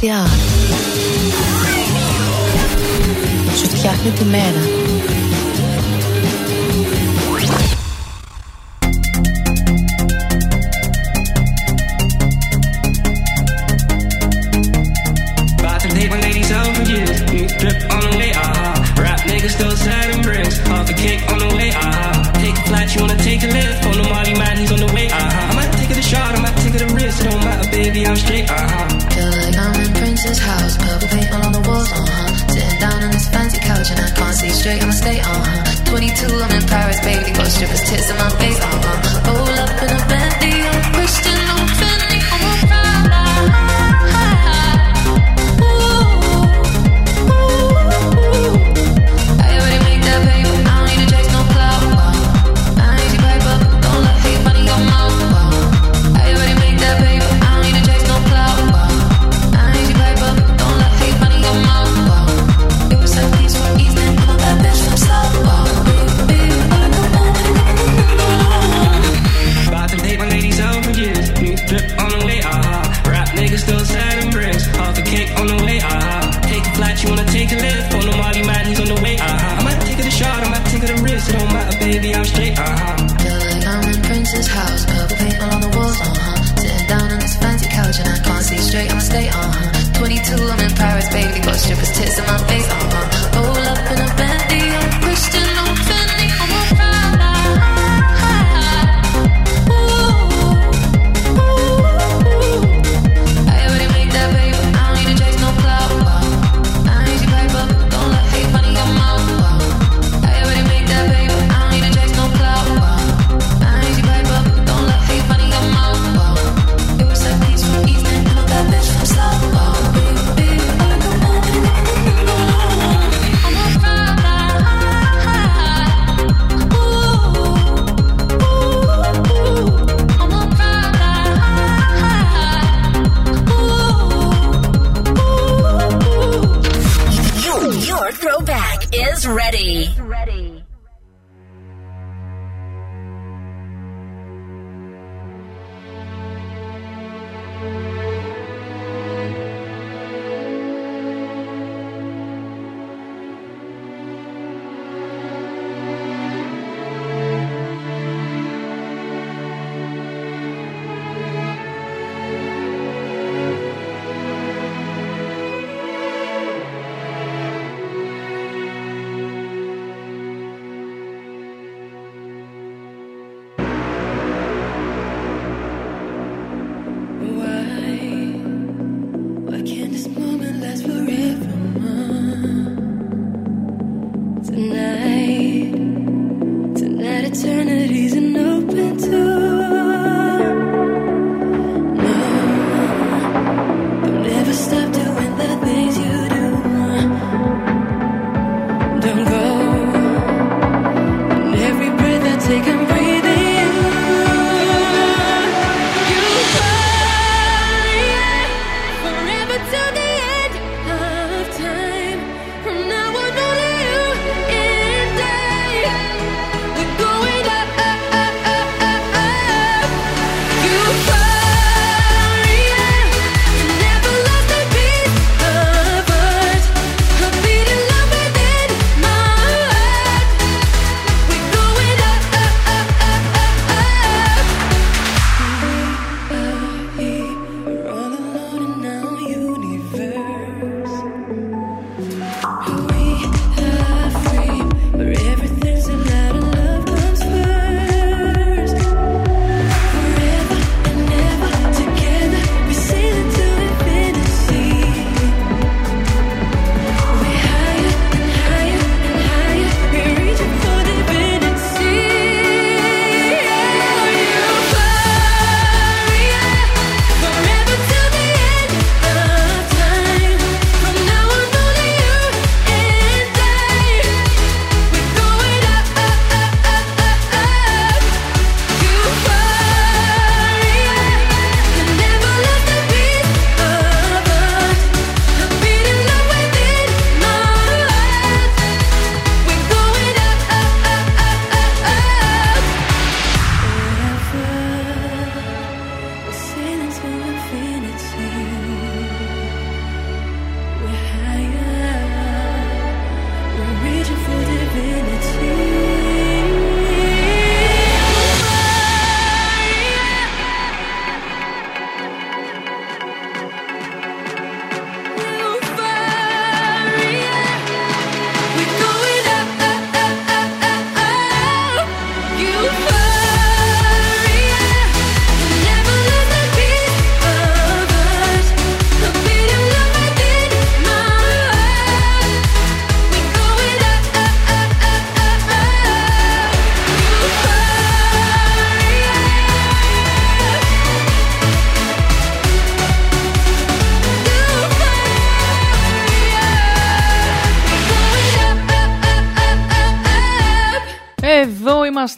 Σου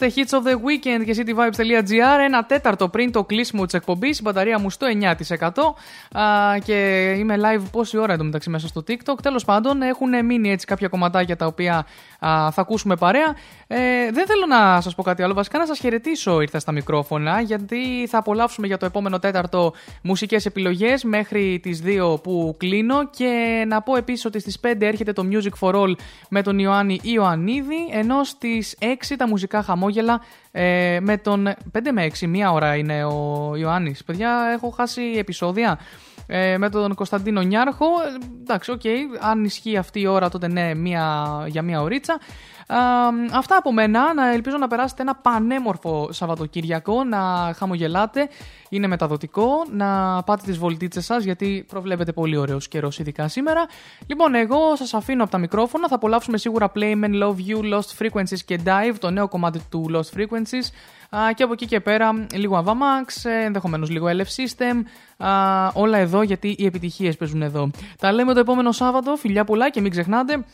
είμαστε Hits of the Weekend και cityvibes.gr. Ένα τέταρτο πριν το κλείσιμο της εκπομπής. Η μπαταρία μου στο 9%. Α, και είμαι live πόση ώρα εντωμεταξύ μέσα στο TikTok. Τέλος πάντων, έχουν μείνει έτσι κάποια κομματάκια τα οποία α, θα ακούσουμε παρέα. Ε, δεν θέλω να σας πω κάτι άλλο. Βασικά να σας χαιρετήσω ήρθα στα μικρόφωνα γιατί θα απολαύσουμε για το επόμενο τέταρτο μουσικές επιλογές μέχρι τις 2 που κλείνω. Και να πω επίσης ότι στις 5 έρχεται το Music for All με τον Ιωάννη Ιωαννίδη. Ενώ στις 6 τα μουσικά χαμόγελα ε, με τον 5 με 6, μία ώρα είναι ο Ιωάννης. Παιδιά, έχω χάσει επεισόδια. Ε, με τον Κωνσταντίνο Νιάρχο. Ε, εντάξει, οκ. Αν ισχύει αυτή η ώρα, τότε ναι, μία, για μία ωρίτσα. Α, αυτά από μένα. Να ελπίζω να περάσετε ένα πανέμορφο Σαββατοκύριακο, να χαμογελάτε. Είναι μεταδοτικό. Να πάτε τις βολτίτσες σας, γιατί προβλέπεται πολύ ωραίο καιρό, ειδικά σήμερα. Λοιπόν, εγώ σας αφήνω από τα μικρόφωνα. Θα απολαύσουμε σίγουρα Playmen, Love You, Lost Frequencies και Dive, το νέο κομμάτι του Lost Frequencies. Α, και από εκεί και πέρα λίγο Avamax, ε, ενδεχομένως λίγο LF System, α, όλα εδώ γιατί οι επιτυχίες παίζουν εδώ. Τα λέμε το επόμενο Σάββατο, φιλιά πολλά και μην ξεχνάτε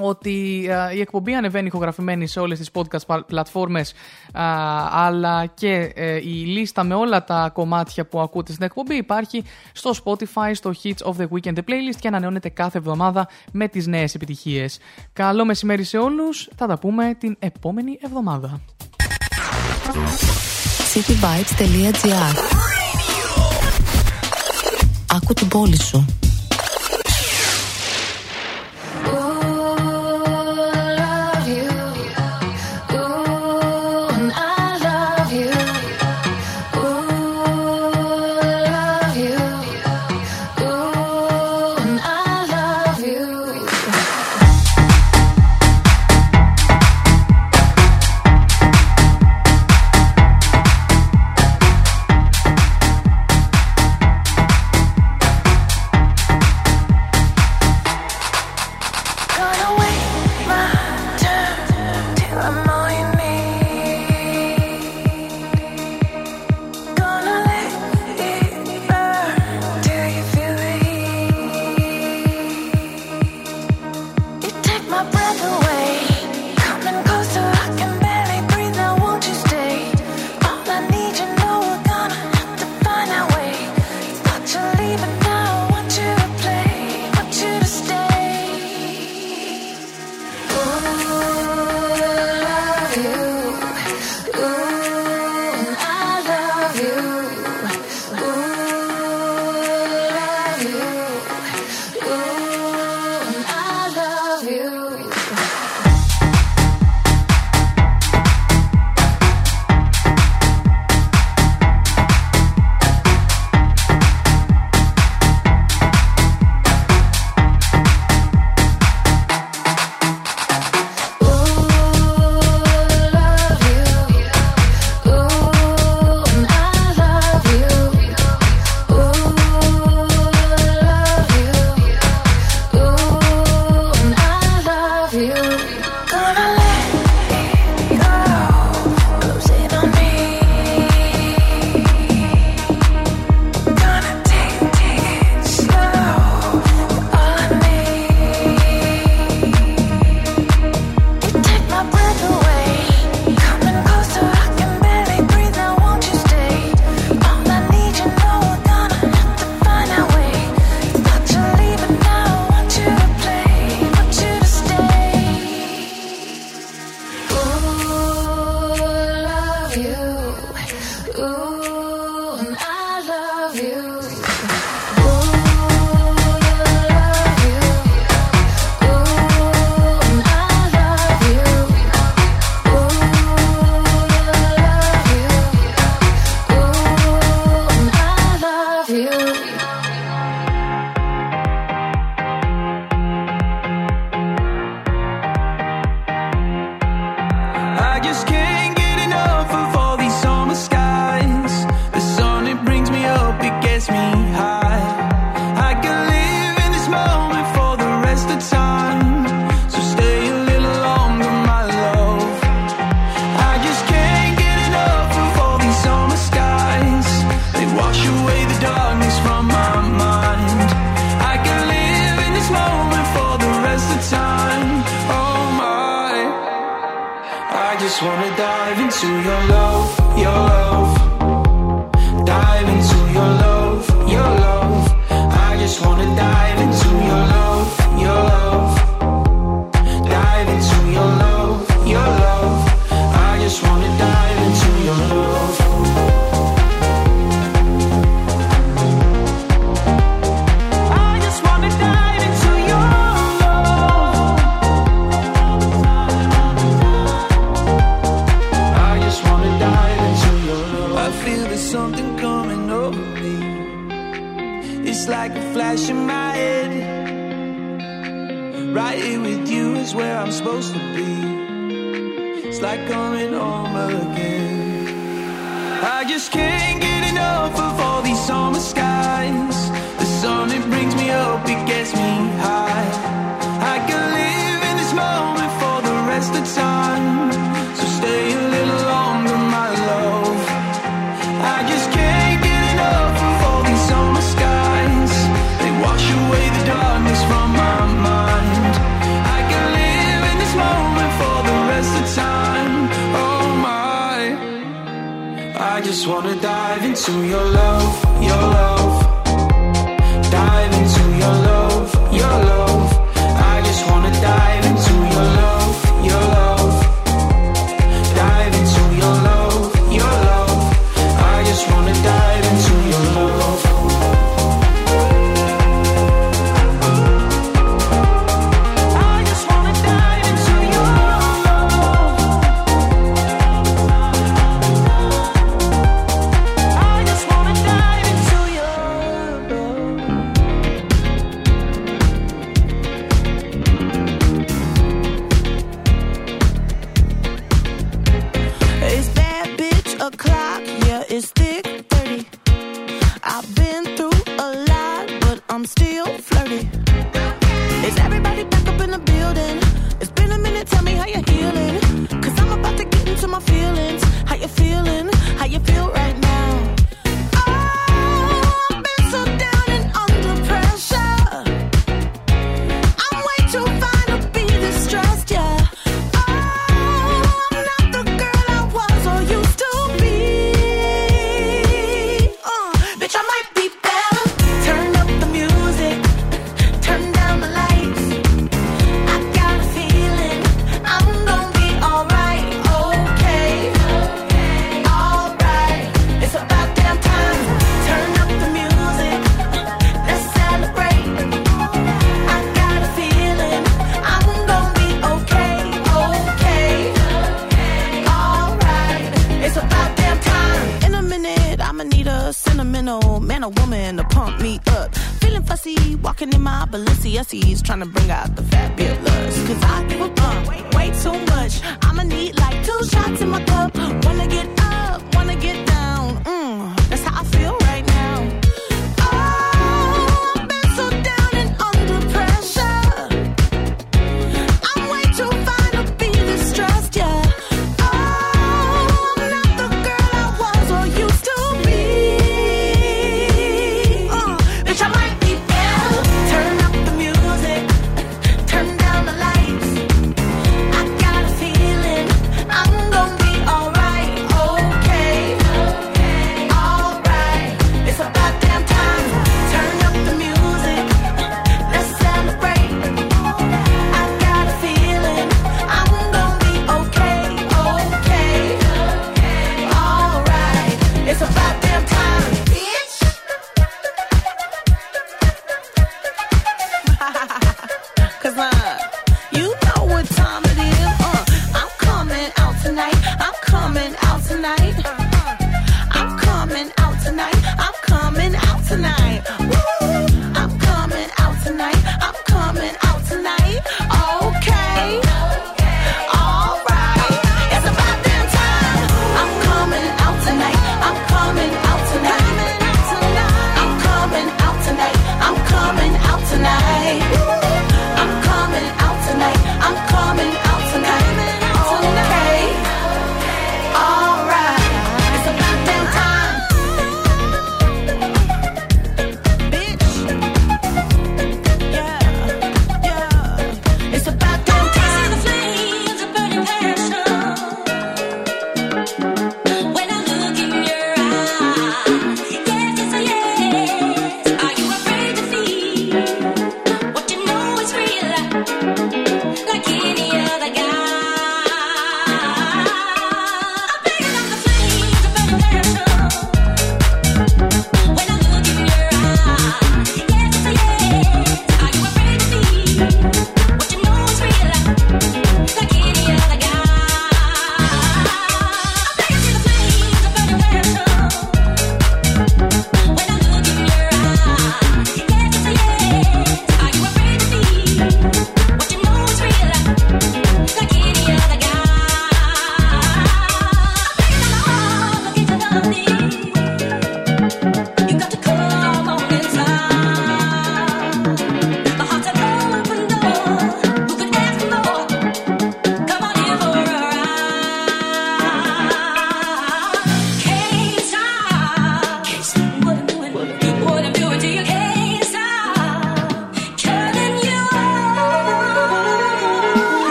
ότι α, η εκπομπή ανεβαίνει ηχογραφημένη σε όλες τις podcast πα- πλατφόρμες α, αλλά και ε, η λίστα με όλα τα κομμάτια που ακούτε στην εκπομπή υπάρχει στο Spotify, στο Hits of the Weekend The Playlist και ανανεώνεται κάθε εβδομάδα με τις νέες επιτυχίες. Καλό μεσημέρι σε όλους, θα τα πούμε την επόμενη εβδομάδα. cityvibes.gr Άκου την πόλη σου.